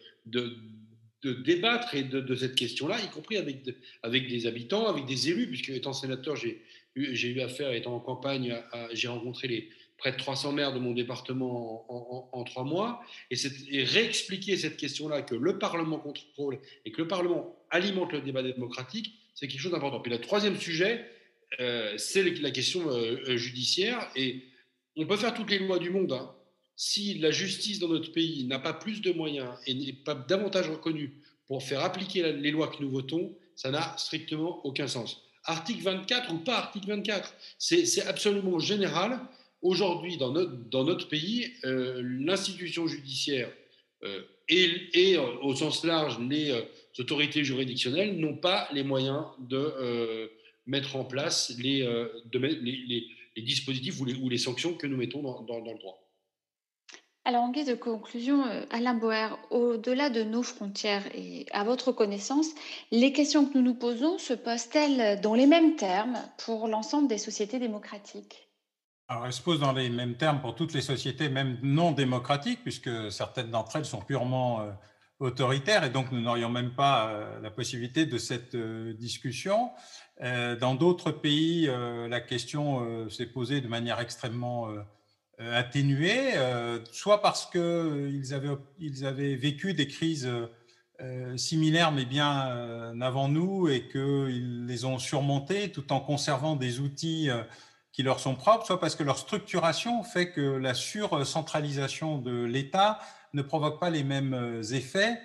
de débattre et de, cette question-là, y compris avec, avec des habitants, avec des élus, puisque étant sénateur, j'ai eu affaire, étant en campagne, j'ai rencontré les, près de 300 maires de mon département en, trois mois, et, et, réexpliquer cette question-là, que le Parlement contrôle et que le Parlement alimente le débat démocratique, c'est quelque chose d'important. Puis le troisième sujet, euh, c'est la question euh, judiciaire, et on peut faire toutes les lois du monde. Hein. Si la justice dans notre pays n'a pas plus de moyens et n'est pas davantage reconnue pour faire appliquer les lois que nous votons, ça n'a strictement aucun sens. Article 24 ou pas article 24, c'est absolument général. Aujourd'hui, dans notre, pays, euh, l'institution judiciaire euh, et, euh, au sens large les autorités juridictionnelles n'ont pas les moyens de mettre en place les, de, les, les, dispositifs ou les, ou les, sanctions que nous mettons dans, dans, dans le droit. Alors, en guise de conclusion, Alain Boer, au-delà de nos frontières et à votre connaissance, les questions que nous nous posons se posent-elles dans les mêmes termes pour l'ensemble des sociétés démocratiques? Alors, elle se pose dans les mêmes termes pour toutes les sociétés, même non démocratiques, puisque certaines d'entre elles sont purement euh, autoritaires, et donc nous n'aurions même pas euh, la possibilité de cette euh, discussion. Dans d'autres pays, la question s'est posée de manière extrêmement atténuée, soit parce qu'ils avaient, vécu des crises similaires, mais bien avant nous, et qu'ils les ont surmontées tout en conservant des outils qui leur sont propres, soit parce que leur structuration fait que la surcentralisation de l'État ne provoque pas les mêmes euh, effets.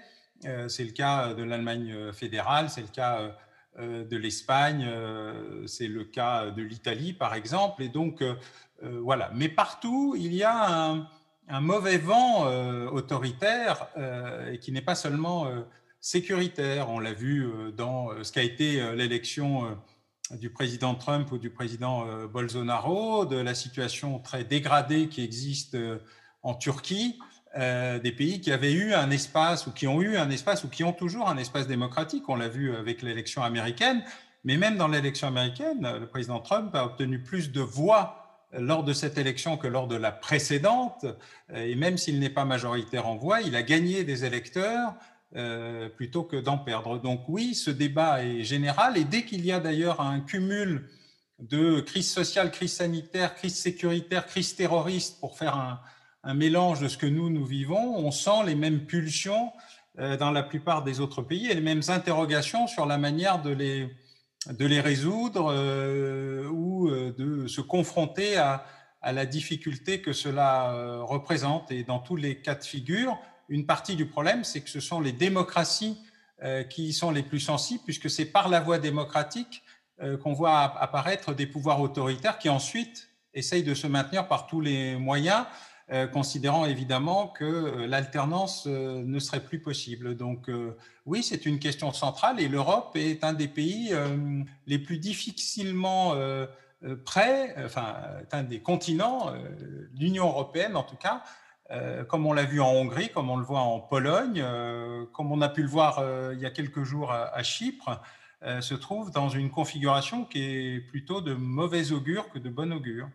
Euh, c'est le cas de l'Allemagne euh, fédérale, c'est le cas de l'Espagne, c'est le cas de l'Italie, par exemple. Et donc, voilà. Mais partout, il y a un, mauvais vent autoritaire qui n'est pas seulement sécuritaire. On l'a vu dans ce qu'a été l'élection du président Trump ou du président euh, Bolsonaro, de la situation très dégradée qui existe euh, en Turquie, euh, des pays qui avaient eu un espace ou qui ont eu un espace ou qui ont toujours un espace démocratique. On l'a vu avec l'élection américaine, mais même dans l'élection américaine, le président Trump a obtenu plus de voix lors de cette élection que lors de la précédente. Et même s'il n'est pas majoritaire en voix, il a gagné des électeurs euh, plutôt que d'en perdre. Donc oui, ce débat est général et dès qu'il y a d'ailleurs un cumul de crise sociale, crise sanitaire, crise sécuritaire, crise terroriste, pour faire un, mélange de ce que nous, nous vivons, on sent les mêmes pulsions euh, dans la plupart des autres pays et les mêmes interrogations sur la manière de les, de les résoudre euh, ou de se confronter à, à, la difficulté que cela représente. Et dans tous les cas de figure, une partie du problème, c'est que ce sont les démocraties euh, qui sont les plus sensibles, puisque c'est par la voie démocratique euh, qu'on voit apparaître des pouvoirs autoritaires qui ensuite essayent de se maintenir par tous les moyens, euh, considérant évidemment que l'alternance ne serait plus possible. Donc oui, c'est une question centrale et l'Europe est un des pays les plus difficilement prêts, enfin, un des continents, l'Union européenne en tout cas, euh, comme on l'a vu en Hongrie, comme on le voit en Pologne, euh, comme on a pu le voir euh, il y a quelques jours à Chypre, se trouve dans une configuration qui est plutôt de mauvais augure que de bon augure.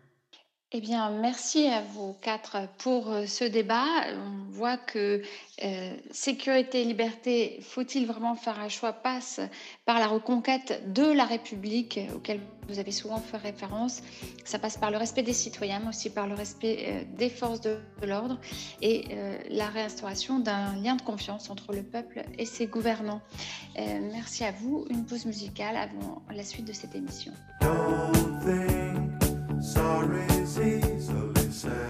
Eh bien, merci à vous quatre pour euh, ce débat. On voit que euh, sécurité et liberté, faut-il vraiment faire un choix, passe par la reconquête de la République, auquel vous avez souvent fait référence. Ça passe par le respect des citoyens, mais aussi par le respect euh, des forces de, l'ordre et la réinstauration d'un lien de confiance entre le peuple et ses gouvernants. merci à vous. Une pause musicale avant la suite de cette émission. Sorry's easily said.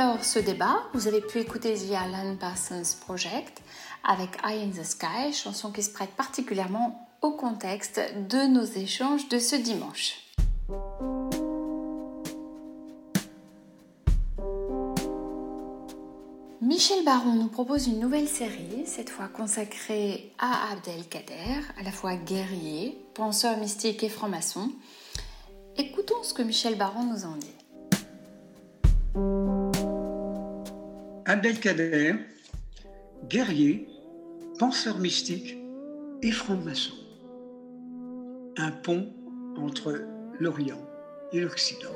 Clore ce débat, vous avez pu écouter The Alan Parsons Project avec Eye in the Sky, chanson qui se prête particulièrement au contexte de nos échanges de ce dimanche. Michel Baron nous propose une nouvelle série, cette fois consacrée à Abdelkader, à la fois guerrier, penseur mystique et franc-maçon. Écoutons ce que Michel Baron nous en dit. Abdelkader, guerrier, penseur mystique et franc-maçon. Un pont entre l'Orient et l'Occident.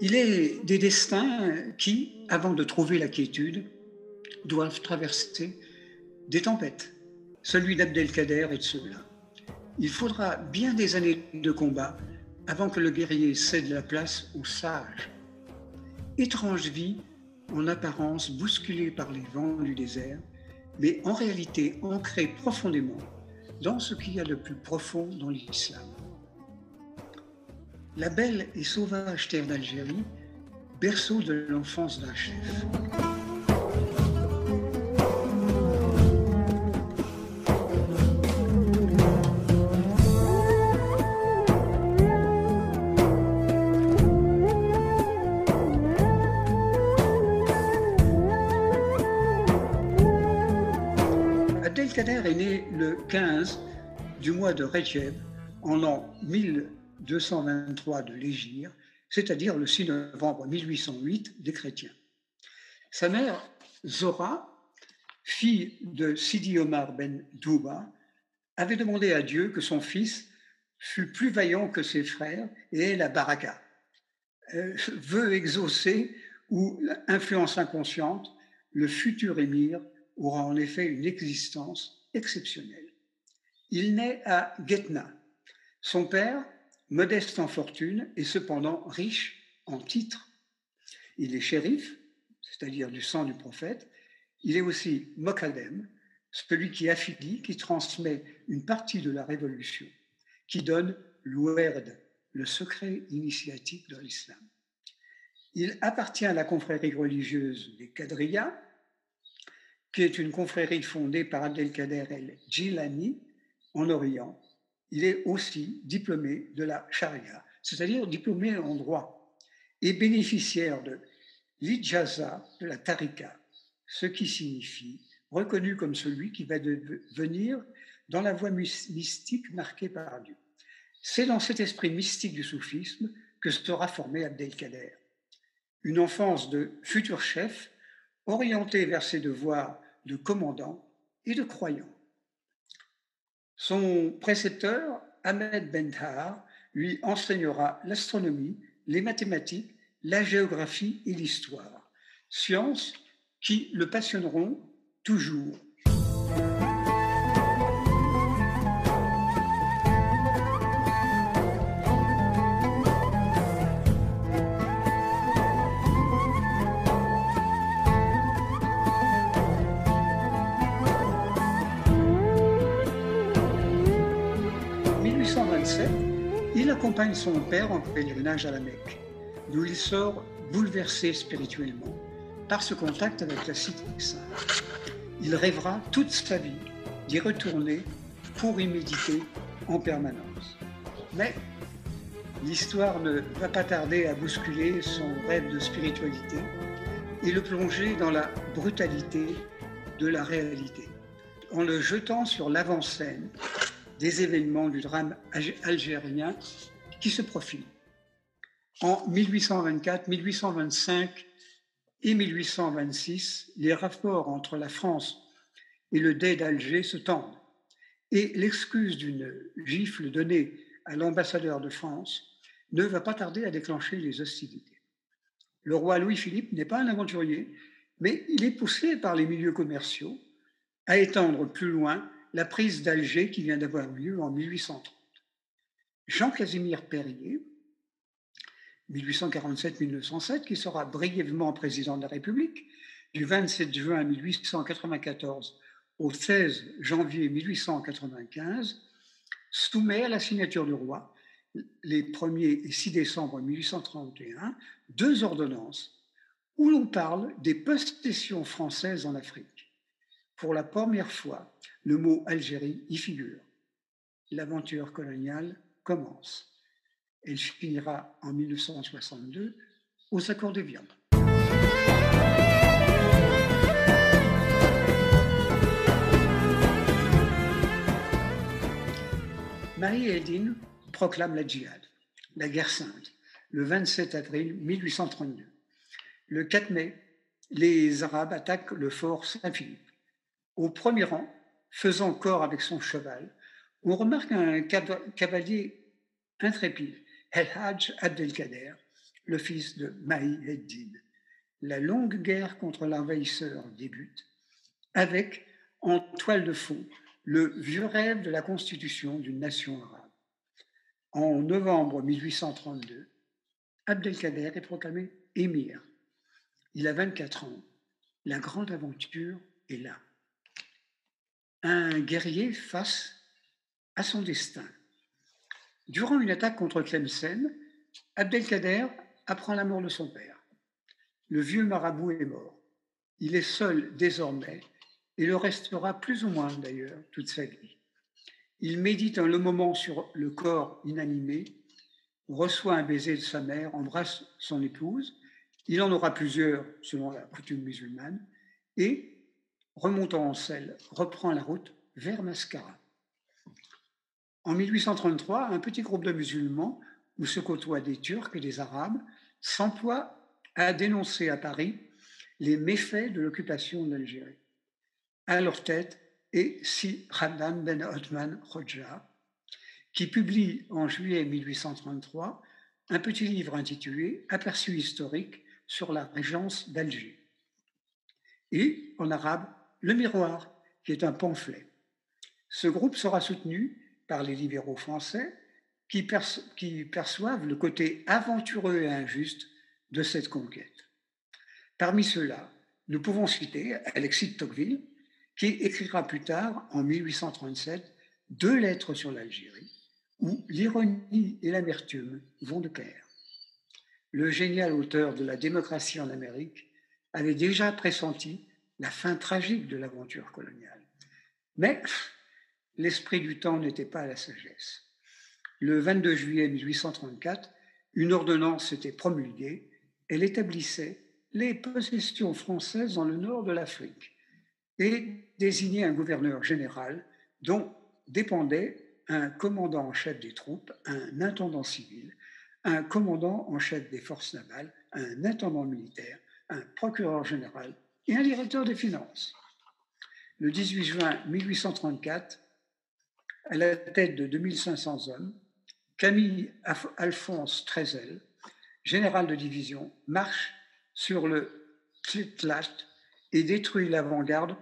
Il est des destins qui, avant de trouver la quiétude, doivent traverser des tempêtes. Celui d'Abdelkader est de ceux-là. Il faudra bien des années de combat avant que le guerrier cède la place aux sages. Étrange vie, en apparence bousculée par les vents du désert, mais en réalité ancrée profondément dans ce qu'il y a de plus profond dans l'islam. La belle et sauvage terre d'Algérie, berceau de l'enfance d'un chef. 15 du mois de Rejeb en l'an 1223 de l'Égypte, c'est-à-dire le 6 novembre 1808 des chrétiens. Sa mère, Zora, fille de Sidi Omar ben Douba, avait demandé à Dieu que son fils fût plus vaillant que ses frères et la baraka, euh, veut exaucer ou influence inconsciente, le futur émir aura en effet une existence exceptionnelle. Il naît à Guetna. Son père, modeste en fortune et cependant riche en titres. Il est shérif, c'est-à-dire du sang du prophète. Il est aussi Mokadem, celui qui affilie, qui transmet une partie de la révolution, qui donne l'ouerd, le secret initiatique de l'islam. Il appartient à la confrérie religieuse des Qadriyas, qui est une confrérie fondée par Abdelkader el-Jilani en Orient. Il est aussi diplômé de la charia, c'est-à-dire diplômé en droit, et bénéficiaire de l'ijaza de la tarika, ce qui signifie reconnu comme celui qui va devenir dans la voie mystique marquée par Dieu. C'est dans cet esprit mystique du soufisme que sera formé Abdelkader. Une enfance de futur chef orienté vers ses devoirs de commandant et de croyant. Son précepteur, Ahmed Bendhar, lui enseignera l'astronomie, les mathématiques, la géographie et l'histoire, sciences qui le passionneront toujours accompagne son père en pèlerinage à la Mecque, d'où il sort bouleversé spirituellement par ce contact avec la cité sainte. Il rêvera toute sa vie d'y retourner pour y méditer en permanence. Mais l'histoire ne va pas tarder à bousculer son rêve de spiritualité et le plonger dans la brutalité de la réalité, en le jetant sur l'avant-scène des événements du drame algérien qui se profilent. En 1824, 1825 et 1826, les rapports entre la France et le dé d'Alger se tendent et l'excuse d'une gifle donnée à l'ambassadeur de France ne va pas tarder à déclencher les hostilités. Le roi Louis-Philippe n'est pas un aventurier, mais il est poussé par les milieux commerciaux à étendre plus loin la prise d'Alger qui vient d'avoir lieu en 1830. Jean-Casimir Perrier, 1847-1907, qui sera brièvement président de la République, du 27 juin 1894 au 16 janvier 1895, soumet à la signature du roi les 1er et 6 décembre 1831 deux ordonnances où l'on parle des possessions françaises en Afrique. Pour la première fois, le mot Algérie y figure. L'aventure coloniale commence. Elle finira en 1962 aux accords de Vienne. Marie Eldin proclame la djihad, la guerre sainte, le 27 avril 1832. Le 4 mai, les Arabes attaquent le fort Saint-Philippe. Au premier rang, faisant corps avec son cheval, on remarque un cavalier intrépide, El Hajj Abdelkader, le fils de Mahi Eddin. La longue guerre contre l'envahisseur débute avec, en toile de fond, le vieux rêve de la constitution d'une nation arabe. En novembre 1832, Abdelkader est proclamé émir. Il a 24 ans. La grande aventure est là. Un guerrier face à son destin. Durant une attaque contre Tlemcen, Abdelkader apprend la mort de son père. Le vieux marabout est mort. Il est seul désormais et le restera plus ou moins d'ailleurs toute sa vie. Il médite un long moment sur le corps inanimé, reçoit un baiser de sa mère, embrasse son épouse, il en aura plusieurs selon la coutume musulmane, et, remontant en selle, reprend la route vers Mascara. En 1833, un petit groupe de musulmans, où se côtoient des Turcs et des Arabes, s'emploie à dénoncer à Paris les méfaits de l'occupation d'Algérie. À leur tête est Si Hamdan Ben Othman Khoja, qui publie en juillet 1833 un petit livre intitulé Aperçu historique sur la régence d'Alger. Et en arabe, Le Miroir, qui est un pamphlet. Ce groupe sera soutenu par les libéraux français qui, perçoivent le côté aventureux et injuste de cette conquête. Parmi ceux-là, nous pouvons citer Alexis de Tocqueville, qui écrira plus tard, en 1837, deux lettres sur l'Algérie, où l'ironie et l'amertume vont de pair. Le génial auteur de La démocratie en Amérique avait déjà pressenti la fin tragique de l'aventure coloniale. Mais l'esprit du temps n'était pas à la sagesse. Le 22 juillet 1834, une ordonnance était promulguée. Elle établissait les possessions françaises dans le nord de l'Afrique et désigner un gouverneur général dont dépendait un commandant en chef des troupes, un intendant civil, un commandant en chef des forces navales, un intendant militaire, un procureur général et un directeur des finances. Le 18 juin 1834, à la tête de 2500 hommes, Camille Alphonse Trezel, général de division, marche sur le Tlitlat et détruit l'avant-garde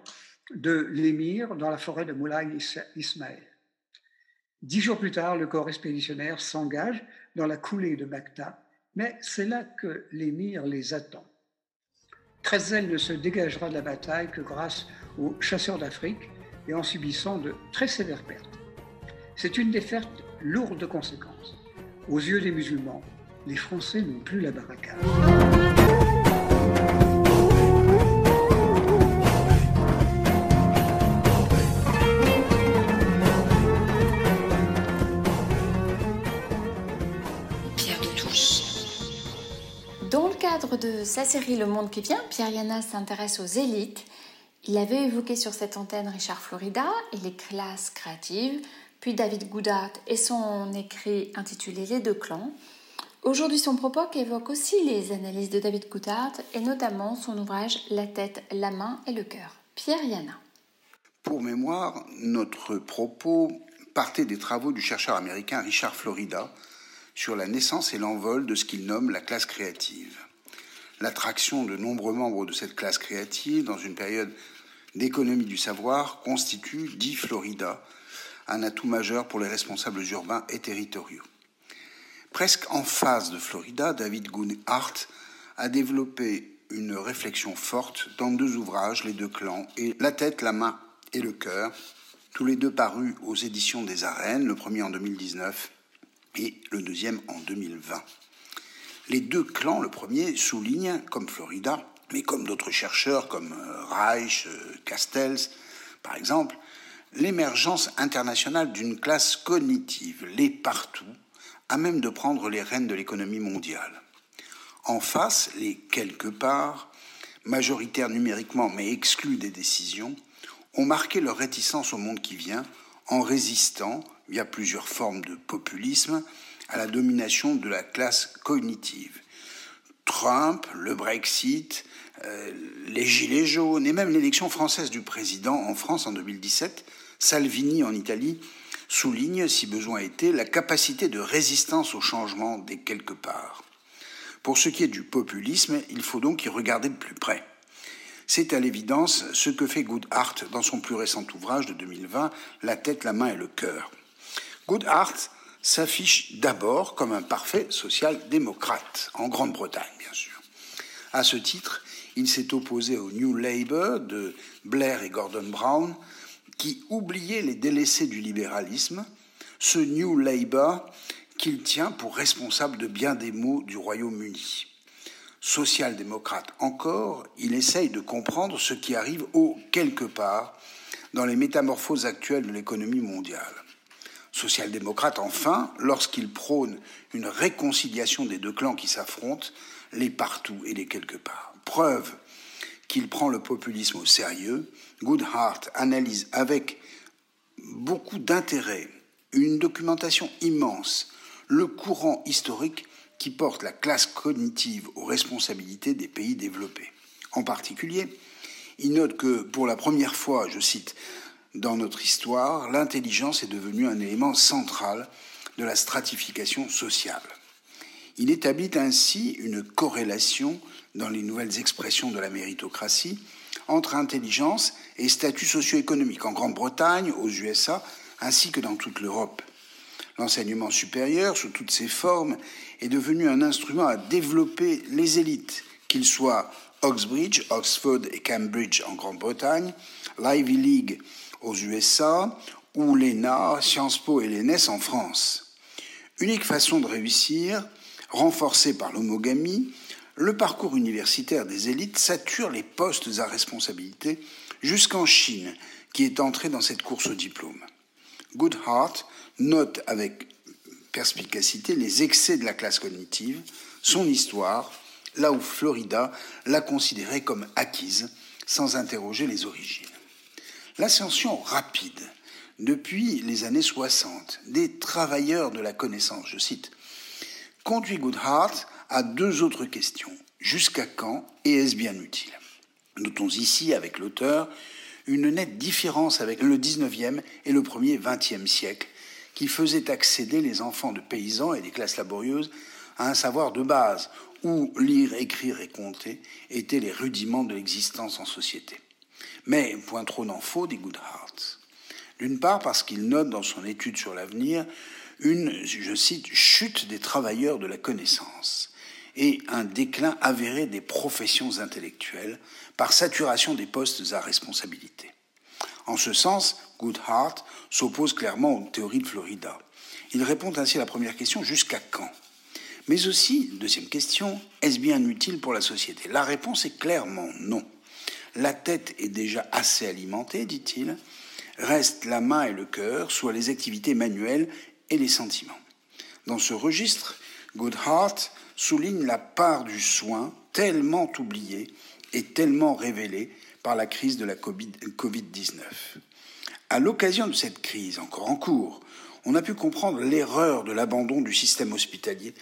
de l'émir dans la forêt de Moulay Ismaël. Dix jours plus tard, le corps expéditionnaire s'engage dans la coulée de Bacta, mais c'est là que l'émir les attend. Trezel ne se dégagera de la bataille que grâce aux chasseurs d'Afrique et en subissant de très sévères pertes. C'est une défaite lourde de conséquences. Aux yeux des musulmans, les Français n'ont plus la barricade. De sa série Le Monde qui vient, Pierre Yana s'intéresse aux élites. Il avait évoqué sur cette antenne Richard Florida et les classes créatives, puis David Goudart et son écrit intitulé Les deux clans. Aujourd'hui, son propos évoque aussi les analyses de David Goudart et notamment son ouvrage La tête, la main et le cœur. Pierre Yana. Pour mémoire, notre propos partait des travaux du chercheur américain Richard Florida sur la naissance et l'envol de ce qu'il nomme la classe créative l'attraction de nombreux membres de cette classe créative dans une période d'économie du savoir constitue, dit Florida, un atout majeur pour les responsables urbains et territoriaux. Presque en face de Florida, David Goonhart a développé une réflexion forte dans deux ouvrages, Les deux clans et La tête, la main et le cœur, tous les deux parus aux éditions des Arènes, le premier en 2019 et le deuxième en 2020. Les deux clans, le premier, soulignent, comme Florida, mais comme d'autres chercheurs comme euh, Reich, euh, Castells, par exemple, l'émergence internationale d'une classe cognitive, les partout, à même de prendre les rênes de l'économie mondiale. En face, les quelque part, majoritaires numériquement mais exclus des décisions, ont marqué leur réticence au monde qui vient en résistant, via plusieurs formes de populisme, à la domination de la classe cognitive. Trump, le Brexit, euh, les Gilets jaunes et même l'élection française du président en France en 2017, Salvini en Italie, souligne, si besoin était, la capacité de résistance au changement des quelque part. Pour ce qui est du populisme, il faut donc y regarder de plus près. C'est à l'évidence ce que fait Goodhart dans son plus récent ouvrage de 2020, La tête, la main et le cœur. Goodhart s'affiche d'abord comme un parfait social-démocrate, en Grande-Bretagne bien sûr. À ce titre, il s'est opposé au New Labour de Blair et Gordon Brown, qui oubliait les délaissés du libéralisme, ce New Labour qu'il tient pour responsable de bien des maux du Royaume-Uni. Social-démocrate encore, il essaye de comprendre ce qui arrive au quelque part dans les métamorphoses actuelles de l'économie mondiale. Social-démocrate enfin, lorsqu'il prône une réconciliation des deux clans qui s'affrontent, les partout et les quelque part. Preuve qu'il prend le populisme au sérieux, Goodhart analyse avec beaucoup d'intérêt une documentation immense, le courant historique qui porte la classe cognitive aux responsabilités des pays développés. En particulier, il note que pour la première fois, je cite, dans notre histoire, l'intelligence est devenue un élément central de la stratification sociale. Il établit ainsi une corrélation dans les nouvelles expressions de la méritocratie entre intelligence et statut socio-économique en Grande-Bretagne, aux USA, ainsi que dans toute l'Europe. L'enseignement supérieur, sous toutes ses formes, est devenu un instrument à développer les élites, qu'ils soient Oxbridge, Oxford et Cambridge en Grande-Bretagne, l'Ivy League aux USA ou l'ENA, Sciences Po et l'ENS en France. Unique façon de réussir, renforcée par l'homogamie, le parcours universitaire des élites sature les postes à responsabilité jusqu'en Chine, qui est entrée dans cette course au diplôme. Goodhart note avec perspicacité les excès de la classe cognitive, son histoire, là où Florida l'a considérée comme acquise, sans interroger les origines. L'ascension rapide, depuis les années 60, des travailleurs de la connaissance, je cite, conduit Goodhart à deux autres questions. Jusqu'à quand et est-ce bien utile? Notons ici, avec l'auteur, une nette différence avec le 19e et le premier 20e siècle, qui faisait accéder les enfants de paysans et des classes laborieuses à un savoir de base, où lire, écrire et compter étaient les rudiments de l'existence en société. Mais point trop n'en faut, dit Goodhart. D'une part parce qu'il note dans son étude sur l'avenir une, je cite, chute des travailleurs de la connaissance et un déclin avéré des professions intellectuelles par saturation des postes à responsabilité. En ce sens, Goodhart s'oppose clairement aux théories de Florida. Il répond ainsi à la première question jusqu'à quand? Mais aussi, deuxième question, est-ce bien utile pour la société? La réponse est clairement non. La tête est déjà assez alimentée, dit-il. Reste la main et le cœur, soit les activités manuelles et les sentiments. Dans ce registre, Goodhart souligne la part du soin tellement oubliée et tellement révélée par la crise de la Covid-19. À l'occasion de cette crise encore en cours, on a pu comprendre l'erreur de l'abandon du système hospitalier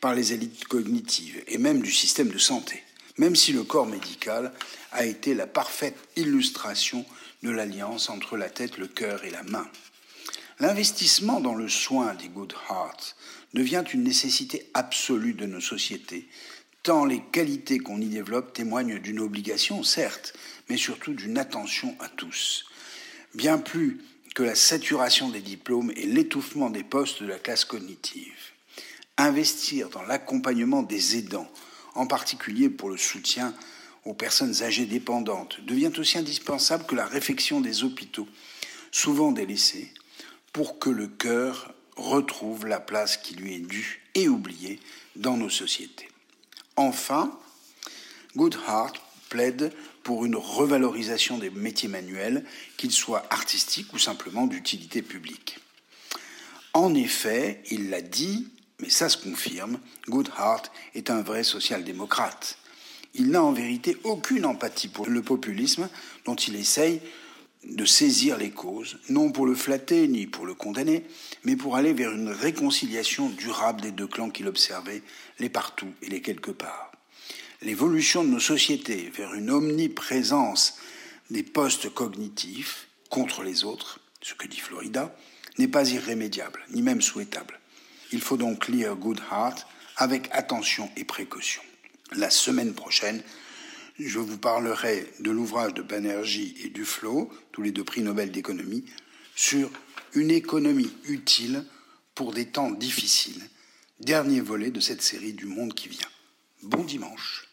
par les élites cognitives et même du système de santé, même si le corps médical a été la parfaite illustration de l'alliance entre la tête, le cœur et la main. L'investissement dans le soin des Good Hearts devient une nécessité absolue de nos sociétés, tant les qualités qu'on y développe témoignent d'une obligation, certes, mais surtout d'une attention à tous. Bien plus que la saturation des diplômes et l'étouffement des postes de la classe cognitive. Investir dans l'accompagnement des aidants, en particulier pour le soutien aux personnes âgées dépendantes, devient aussi indispensable que la réfection des hôpitaux, souvent délaissés, pour que le cœur retrouve la place qui lui est due et oubliée dans nos sociétés. Enfin, Goodhart plaide pour une revalorisation des métiers manuels, qu'ils soient artistiques ou simplement d'utilité publique. En effet, il l'a dit, mais ça se confirme, Goodhart est un vrai social-démocrate. Il n'a en vérité aucune empathie pour le populisme dont il essaye de saisir les causes, non pour le flatter ni pour le condamner, mais pour aller vers une réconciliation durable des deux clans qu'il observait, les partout et les quelque part. L'évolution de nos sociétés vers une omniprésence des postes cognitifs contre les autres, ce que dit Florida, n'est pas irrémédiable, ni même souhaitable. Il faut donc lire Goodhart avec attention et précaution. La semaine prochaine, je vous parlerai de l'ouvrage de Banerjee et Duflo, tous les deux prix Nobel d'économie, sur une économie utile pour des temps difficiles. Dernier volet de cette série du monde qui vient. Bon dimanche.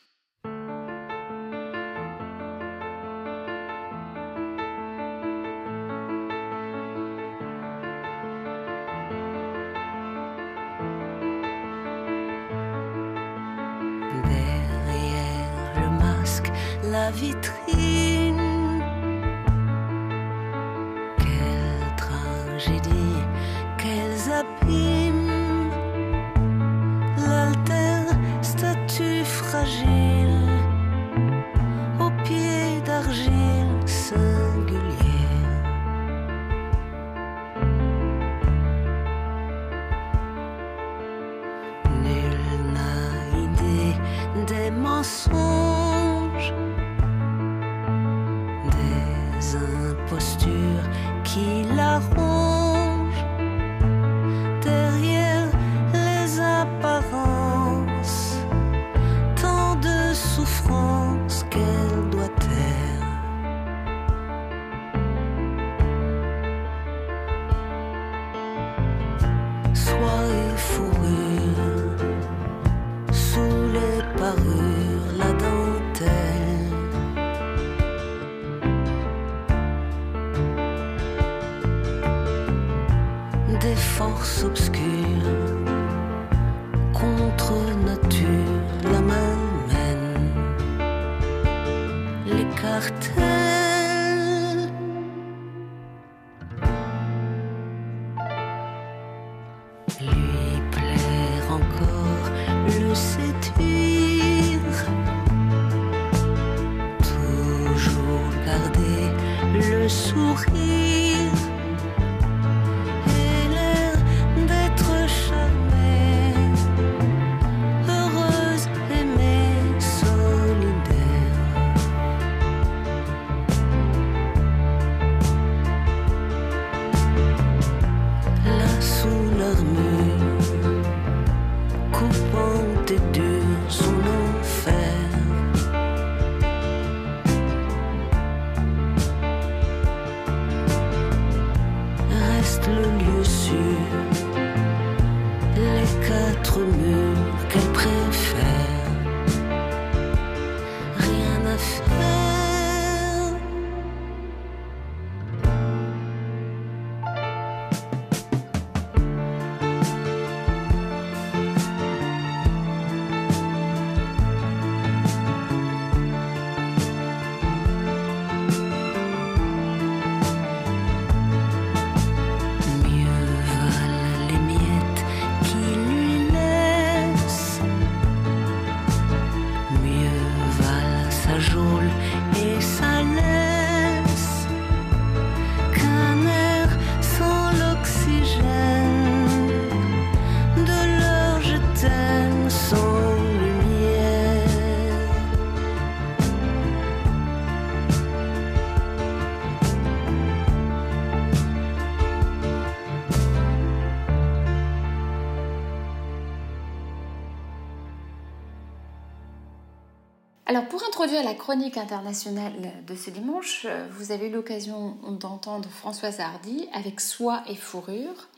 Alors pour introduire la chronique internationale de ce dimanche, euh, vous avez eu l'occasion d'entendre Françoise Hardy avec Soie et fourrure.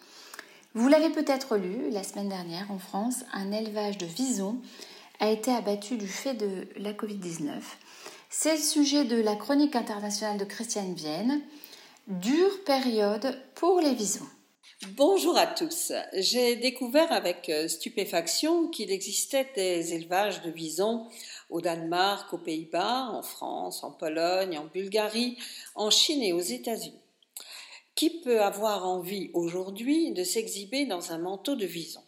Vous l'avez peut-être lu la semaine dernière en France, un élevage de visons a été abattu du fait de la Covid-19. C'est le sujet de la chronique internationale de Christiane Vienne. Dure période pour les visons. Bonjour à tous. J'ai découvert avec euh, stupéfaction qu'il existait des élevages de visons au Danemark, aux Pays-Bas, en France, en Pologne, en Bulgarie, en Chine et aux États-Unis. Qui peut avoir envie aujourd'hui de s'exhiber dans un manteau de vison?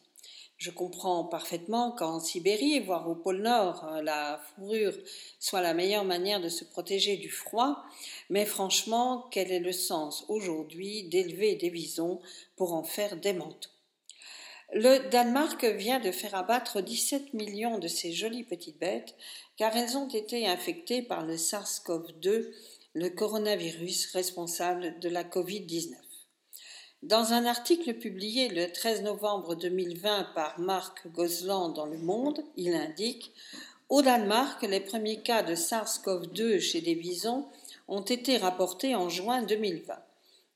Je comprends parfaitement qu'en Sibérie, voire au pôle Nord, la fourrure soit la meilleure manière de se protéger du froid, mais franchement, quel est le sens aujourd'hui d'élever des visons pour en faire des manteaux? Le Danemark vient de faire abattre 17 millions de ces jolies petites bêtes car elles ont été infectées par le SARS-CoV-2, le coronavirus responsable de la Covid-19. Dans un article publié le 13 novembre 2020 par Marc Gosland dans Le Monde, il indique Au Danemark, les premiers cas de SARS-CoV-2 chez des visons ont été rapportés en juin 2020.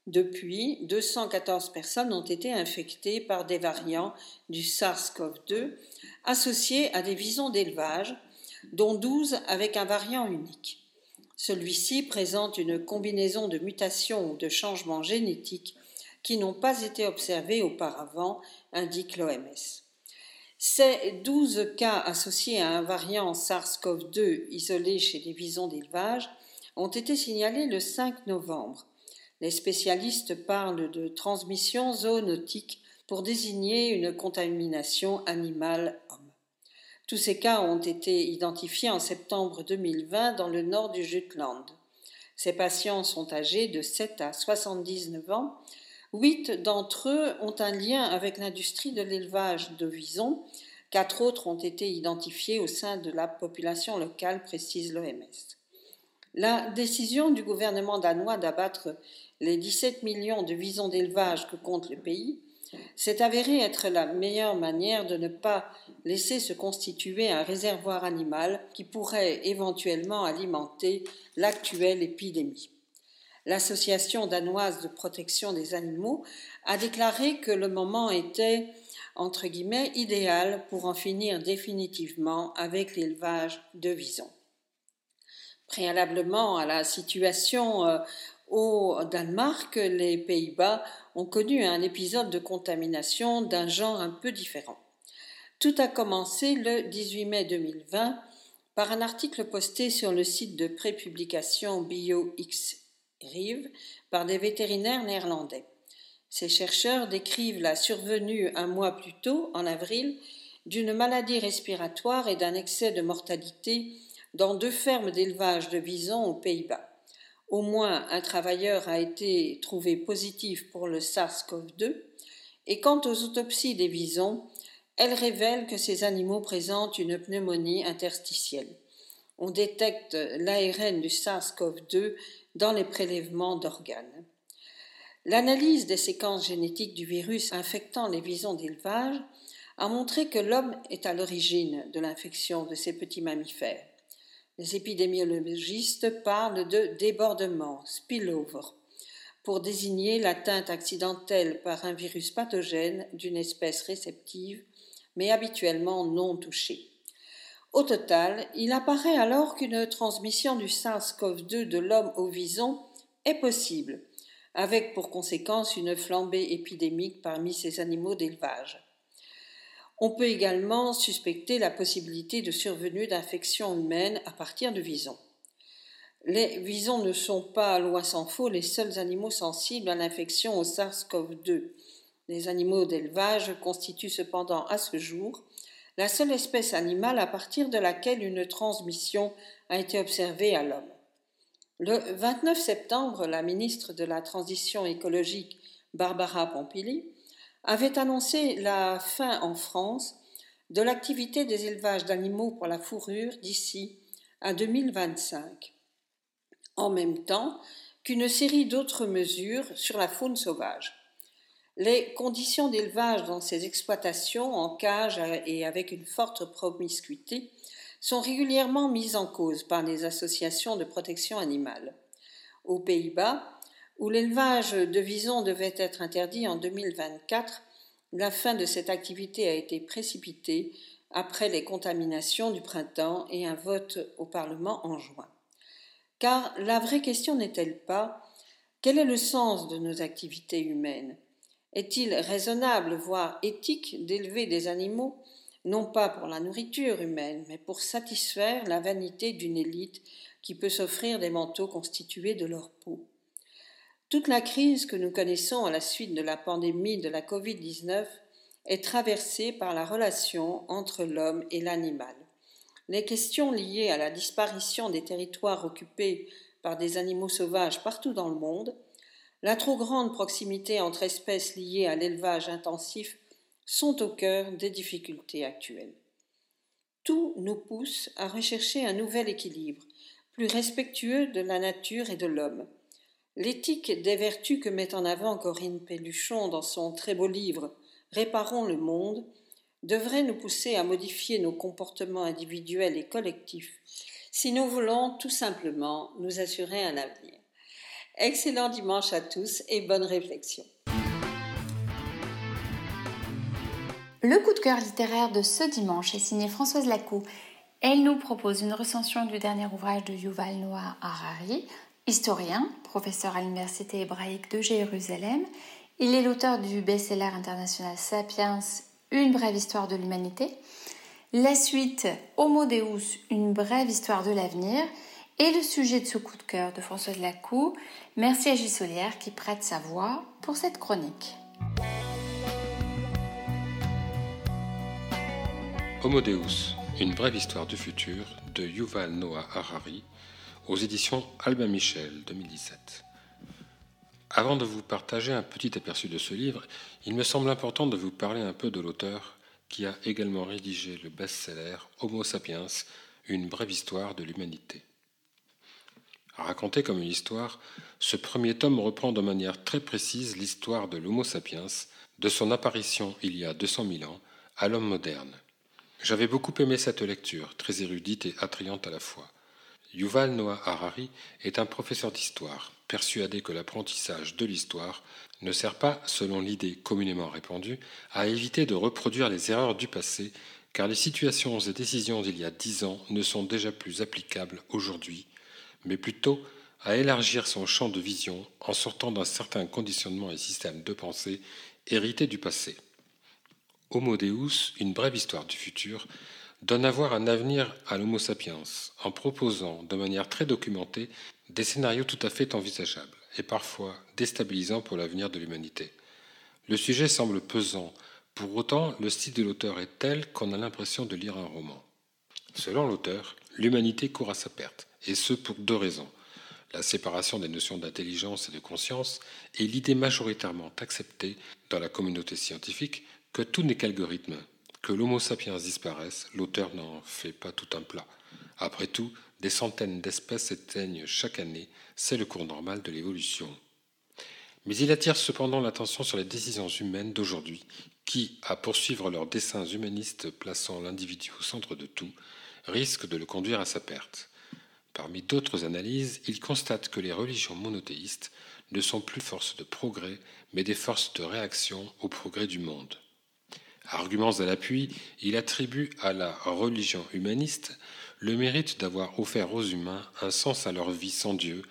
Depuis, 214 personnes ont été infectées par des variants du SARS-CoV-2 associés à des visons d'élevage, dont 12 avec un variant unique. Celui-ci présente une combinaison de mutations ou de changements génétiques qui n'ont pas été observés auparavant, indique l'OMS. Ces 12 cas associés à un variant SARS-CoV-2 isolé chez les visons d'élevage ont été signalés le 5 novembre. Les spécialistes parlent de transmission zoonotique pour désigner une contamination animale-homme. Tous ces cas ont été identifiés en septembre 2020 dans le nord du Jutland. Ces patients sont âgés de 7 à 79 ans Huit d'entre eux ont un lien avec l'industrie de l'élevage de visons. Quatre autres ont été identifiés au sein de la population locale, précise l'OMS. La décision du gouvernement danois d'abattre les 17 millions de visons d'élevage que compte le pays s'est avérée être la meilleure manière de ne pas laisser se constituer un réservoir animal qui pourrait éventuellement alimenter l'actuelle épidémie l'Association danoise de protection des animaux, a déclaré que le moment était entre guillemets idéal pour en finir définitivement avec l'élevage de visons. Préalablement à la situation euh, au Danemark, les Pays-Bas ont connu un épisode de contamination d'un genre un peu différent. Tout a commencé le 18 mai 2020 par un article posté sur le site de prépublication BioX Rive par des vétérinaires néerlandais. Ces chercheurs décrivent la survenue un mois plus tôt, en avril, d'une maladie respiratoire et d'un excès de mortalité dans deux fermes d'élevage de visons aux Pays-Bas. Au moins un travailleur a été trouvé positif pour le SARS-CoV-2, et quant aux autopsies des visons, elles révèlent que ces animaux présentent une pneumonie interstitielle. On détecte l'ARN du SARS-CoV-2 dans les prélèvements d'organes. L'analyse des séquences génétiques du virus infectant les visons d'élevage a montré que l'homme est à l'origine de l'infection de ces petits mammifères. Les épidémiologistes parlent de débordement, spillover, pour désigner l'atteinte accidentelle par un virus pathogène d'une espèce réceptive, mais habituellement non touchée. Au total, il apparaît alors qu'une transmission du SARS-CoV-2 de l'homme au vison est possible, avec pour conséquence une flambée épidémique parmi ces animaux d'élevage. On peut également suspecter la possibilité de survenue d'infections humaines à partir de visons. Les visons ne sont pas, loin s'en faut, les seuls animaux sensibles à l'infection au SARS-CoV-2. Les animaux d'élevage constituent cependant à ce jour la seule espèce animale à partir de laquelle une transmission a été observée à l'homme. Le 29 septembre, la ministre de la Transition écologique, Barbara Pompili, avait annoncé la fin en France de l'activité des élevages d'animaux pour la fourrure d'ici à 2025, en même temps qu'une série d'autres mesures sur la faune sauvage. Les conditions d'élevage dans ces exploitations en cage et avec une forte promiscuité sont régulièrement mises en cause par les associations de protection animale. Aux Pays-Bas, où l'élevage de visons devait être interdit en 2024, la fin de cette activité a été précipitée après les contaminations du printemps et un vote au Parlement en juin. Car la vraie question n'est-elle pas quel est le sens de nos activités humaines? Est-il raisonnable, voire éthique, d'élever des animaux, non pas pour la nourriture humaine, mais pour satisfaire la vanité d'une élite qui peut s'offrir des manteaux constitués de leur peau? Toute la crise que nous connaissons à la suite de la pandémie de la Covid-19 est traversée par la relation entre l'homme et l'animal. Les questions liées à la disparition des territoires occupés par des animaux sauvages partout dans le monde, la trop grande proximité entre espèces liées à l'élevage intensif sont au cœur des difficultés actuelles. Tout nous pousse à rechercher un nouvel équilibre, plus respectueux de la nature et de l'homme. L'éthique des vertus que met en avant Corinne Pelluchon dans son très beau livre Réparons le monde devrait nous pousser à modifier nos comportements individuels et collectifs si nous voulons tout simplement nous assurer un avenir. Excellent dimanche à tous et bonne réflexion. Le coup de cœur littéraire de ce dimanche est signé Françoise Lacou. Elle nous propose une recension du dernier ouvrage de Yuval Noah Harari, historien, professeur à l'Université hébraïque de Jérusalem il est l'auteur du best-seller international Sapiens, Une brève histoire de l'humanité. La suite, Homo Deus, Une brève histoire de l'avenir. Et le sujet de ce coup de cœur de Françoise Lacou. Merci à Gisolière qui prête sa voix pour cette chronique. Homo Deus, Une brève histoire du futur de Yuval Noah Harari aux éditions Albin Michel 2017. Avant de vous partager un petit aperçu de ce livre, il me semble important de vous parler un peu de l'auteur qui a également rédigé le best-seller Homo sapiens, une brève histoire de l'humanité. Raconté comme une histoire, ce premier tome reprend de manière très précise l'histoire de l'Homo sapiens, de son apparition il y a 200 000 ans à l'homme moderne. J'avais beaucoup aimé cette lecture, très érudite et attrayante à la fois. Yuval Noah Harari est un professeur d'histoire, persuadé que l'apprentissage de l'histoire ne sert pas, selon l'idée communément répandue, à éviter de reproduire les erreurs du passé, car les situations et décisions d'il y a dix ans ne sont déjà plus applicables aujourd'hui, mais plutôt à élargir son champ de vision en sortant d'un certain conditionnement et système de pensée hérités du passé. Homo Deus, une brève histoire du futur, donne à voir un avenir à l'Homo sapiens en proposant de manière très documentée des scénarios tout à fait envisageables et parfois déstabilisants pour l'avenir de l'humanité. Le sujet semble pesant, pour autant le style de l'auteur est tel qu'on a l'impression de lire un roman. Selon l'auteur, l'humanité court à sa perte, et ce pour deux raisons. La séparation des notions d'intelligence et de conscience et l'idée majoritairement acceptée dans la communauté scientifique que tout n'est qu'algorithme, que l'Homo sapiens disparaisse, l'auteur n'en fait pas tout un plat. Après tout, des centaines d'espèces s'éteignent chaque année, c'est le cours normal de l'évolution. Mais il attire cependant l'attention sur les décisions humaines d'aujourd'hui, qui, à poursuivre leurs desseins humanistes plaçant l'individu au centre de tout, risquent de le conduire à sa perte. Parmi d'autres analyses, il constate que les religions monothéistes ne sont plus forces de progrès, mais des forces de réaction au progrès du monde. Arguments à l'appui, il attribue à la religion humaniste le mérite d'avoir offert aux humains un sens à leur vie sans Dieu,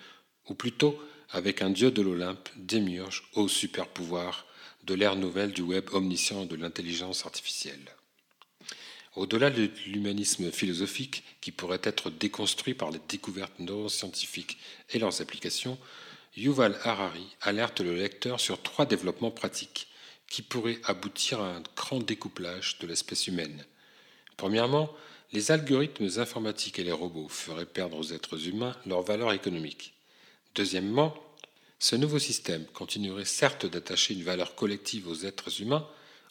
ou plutôt avec un Dieu de l'Olympe démiurge au super pouvoir de l'ère nouvelle du web omniscient de l'intelligence artificielle. Au-delà de l'humanisme philosophique, qui pourrait être déconstruit par les découvertes neuroscientifiques et leurs applications, Yuval Harari alerte le lecteur sur trois développements pratiques qui pourrait aboutir à un grand découplage de l'espèce humaine. Premièrement, les algorithmes informatiques et les robots feraient perdre aux êtres humains leur valeur économique. Deuxièmement, ce nouveau système continuerait certes d'attacher une valeur collective aux êtres humains,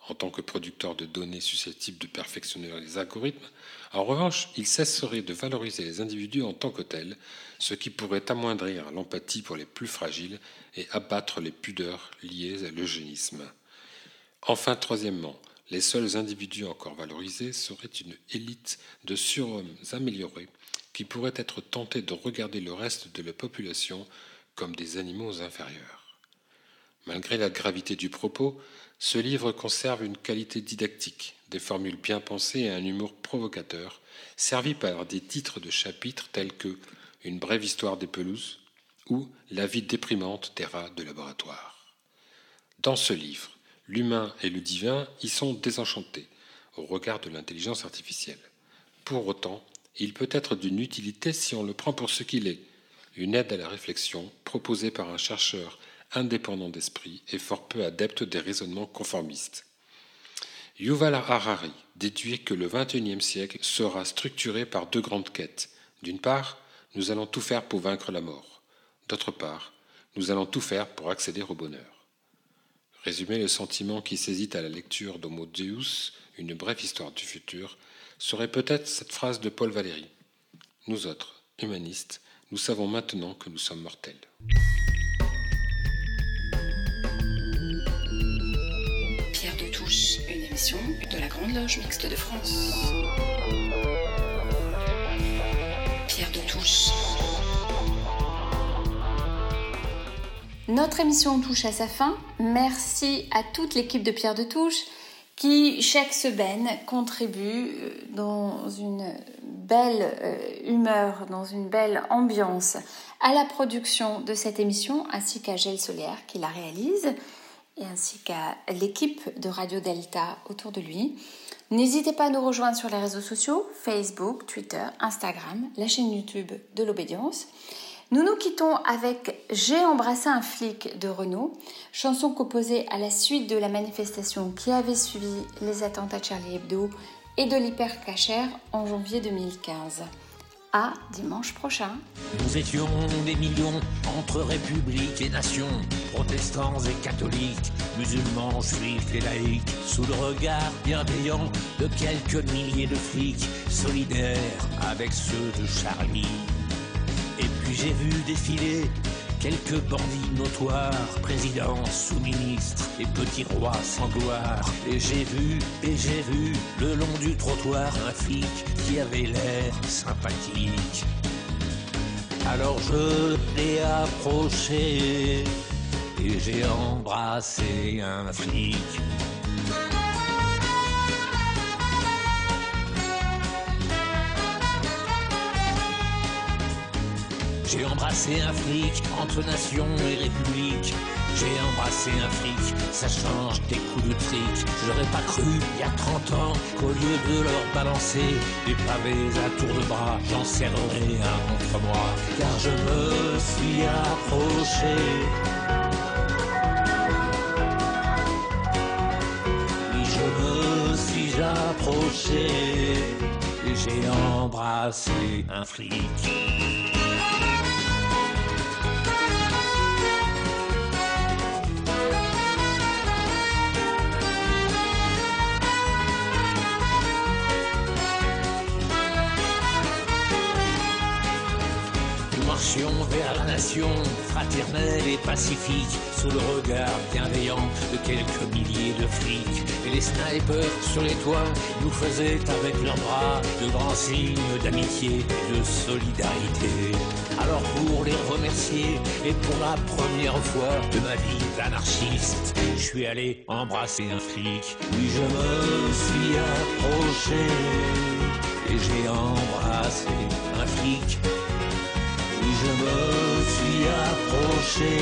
en tant que producteurs de données susceptibles de perfectionner les algorithmes, en revanche, il cesserait de valoriser les individus en tant que tels, ce qui pourrait amoindrir l'empathie pour les plus fragiles et abattre les pudeurs liées à l'eugénisme. Enfin, troisièmement, les seuls individus encore valorisés seraient une élite de surhommes améliorés qui pourraient être tentés de regarder le reste de la population comme des animaux inférieurs. Malgré la gravité du propos, ce livre conserve une qualité didactique, des formules bien pensées et un humour provocateur, servi par des titres de chapitres tels que Une brève histoire des pelouses ou La vie déprimante des rats de laboratoire. Dans ce livre, l'humain et le divin y sont désenchantés au regard de l'intelligence artificielle. Pour autant, il peut être d'une utilité si on le prend pour ce qu'il est, une aide à la réflexion proposée par un chercheur indépendant d'esprit et fort peu adepte des raisonnements conformistes. Yuval Harari déduit que le XXIe siècle sera structuré par deux grandes quêtes. D'une part, nous allons tout faire pour vaincre la mort. D'autre part, nous allons tout faire pour accéder au bonheur. Résumer le sentiment qui saisit à la lecture d'Homo Deus, une brève histoire du futur, serait peut-être cette phrase de Paul Valéry. Nous autres, humanistes, nous savons maintenant que nous sommes mortels. Pierre de Touche, une émission de la Grande Loge Mixte de France. Pierre de Touche. Notre émission touche à sa fin. Merci à toute l'équipe de Pierre de Touche qui, chaque semaine, contribue euh, dans une belle euh, humeur, dans une belle ambiance à la production de cette émission, ainsi qu'à Gel Solaire qui la réalise, et ainsi qu'à l'équipe de Radio Delta autour de lui. N'hésitez pas à nous rejoindre sur les réseaux sociaux, Facebook, Twitter, Instagram, la chaîne YouTube de l'obédience. Nous nous quittons avec J'ai embrassé un flic de Renault, chanson composée à la suite de la manifestation qui avait suivi les attentats de Charlie Hebdo et de l'hypercachère en janvier 2015. À dimanche prochain. Nous étions des millions entre républiques et nations, protestants et catholiques, musulmans, juifs et laïcs, sous le regard bienveillant de quelques milliers de flics, solidaires avec ceux de Charlie. J'ai vu défiler quelques bandits notoires, présidents, sous-ministres et petits rois sans gloire. Et j'ai vu, et j'ai vu, le long du trottoir, un flic qui avait l'air sympathique. Alors je l'ai approché et j'ai embrassé un flic. J'ai embrassé un flic entre nation et république. J'ai embrassé un flic, ça change des coups de trick. J'aurais pas cru, il y a 30 ans, qu'au lieu de leur balancer des pavés à tour de bras, j'en serrerais un contre moi. Car je me suis approché. Je me suis approché et j'ai embrassé un flic. Vers la nation, fraternelle et pacifique, sous le regard bienveillant de quelques milliers de flics. Et les snipers sur les toits nous faisaient avec leurs bras de grands signes d'amitié et de solidarité. Alors pour les remercier, et pour la première fois de ma vie d'anarchiste, je suis allé embrasser un flic. Oui, je me suis approché et j'ai embrassé un flic. Je me suis approché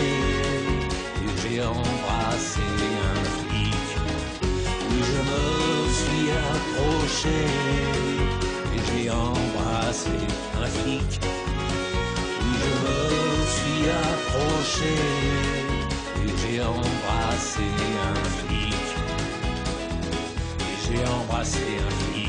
et j'ai embrassé un flic. Oui, je me suis approché et j'ai embrassé un flic. Oui, je me suis approché et j'ai embrassé un flic. Et j'ai embrassé un flic.